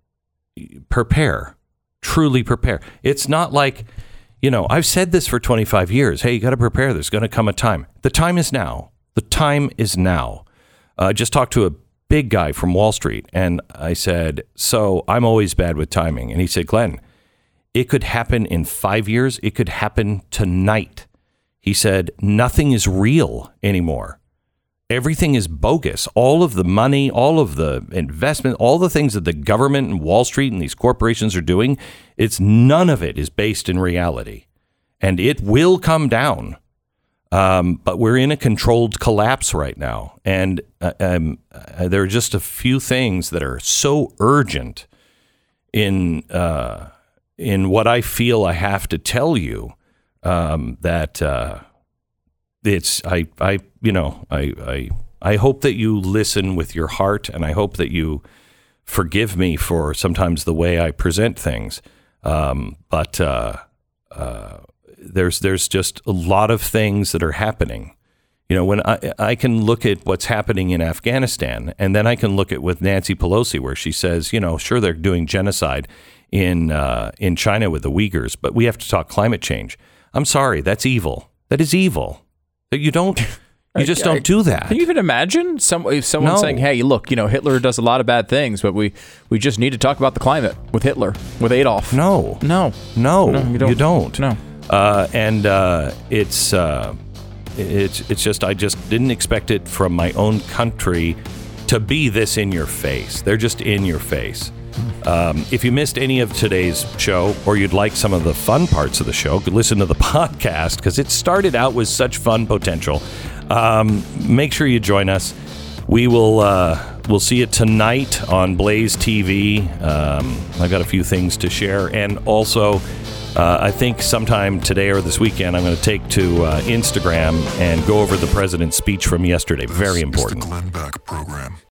prepare, truly prepare. It's not like, you know, I've said this for 25 years. Hey, you got to prepare. There's going to come a time. The time is now. The time is now. Uh, I just talked to a big guy from Wall Street, and I said, "So I'm always bad with timing." And he said, "Glenn, it could happen in five years. It could happen tonight." He said, "Nothing is real anymore." everything is bogus. All of the money, all of the investment, all the things that the government and Wall Street and these corporations are doing, it's none of it is based in reality. And it will come down. Um, but we're in a controlled collapse right now. And uh, um, uh, there are just a few things that are so urgent in, uh, in what I feel I have to tell you um, that. Uh, it's I I you know I I I hope that you listen with your heart, and I hope that you forgive me for sometimes the way I present things. Um, but uh, uh, there's there's just a lot of things that are happening. You know, when I I can look at what's happening in Afghanistan, and then I can look at with Nancy Pelosi, where she says, you know, sure they're doing genocide in uh, in China with the Uyghurs, but we have to talk climate change. I'm sorry, that's evil. That is evil. That you don't, you just don't do that. Can you even imagine some if someone No. saying, "Hey, look, you know, Hitler does a lot of bad things, but we we just need to talk about the climate with Hitler, with Adolf." No, no, no, No, you don't. You don't. No. Uh, and uh, it's uh, it's it's just I just didn't expect it from my own country to be this in your face. They're just in your face. Um, if you missed any of today's show, or you'd like some of the fun parts of the show, listen to the podcast because it started out with such fun potential. Um, make sure you join us. We will uh, we'll see it tonight on Blaze TV. Um, I've got a few things to share, and also uh, I think sometime today or this weekend I'm going to take to uh, Instagram and go over the president's speech from yesterday. Very important. Glenn Beck Program.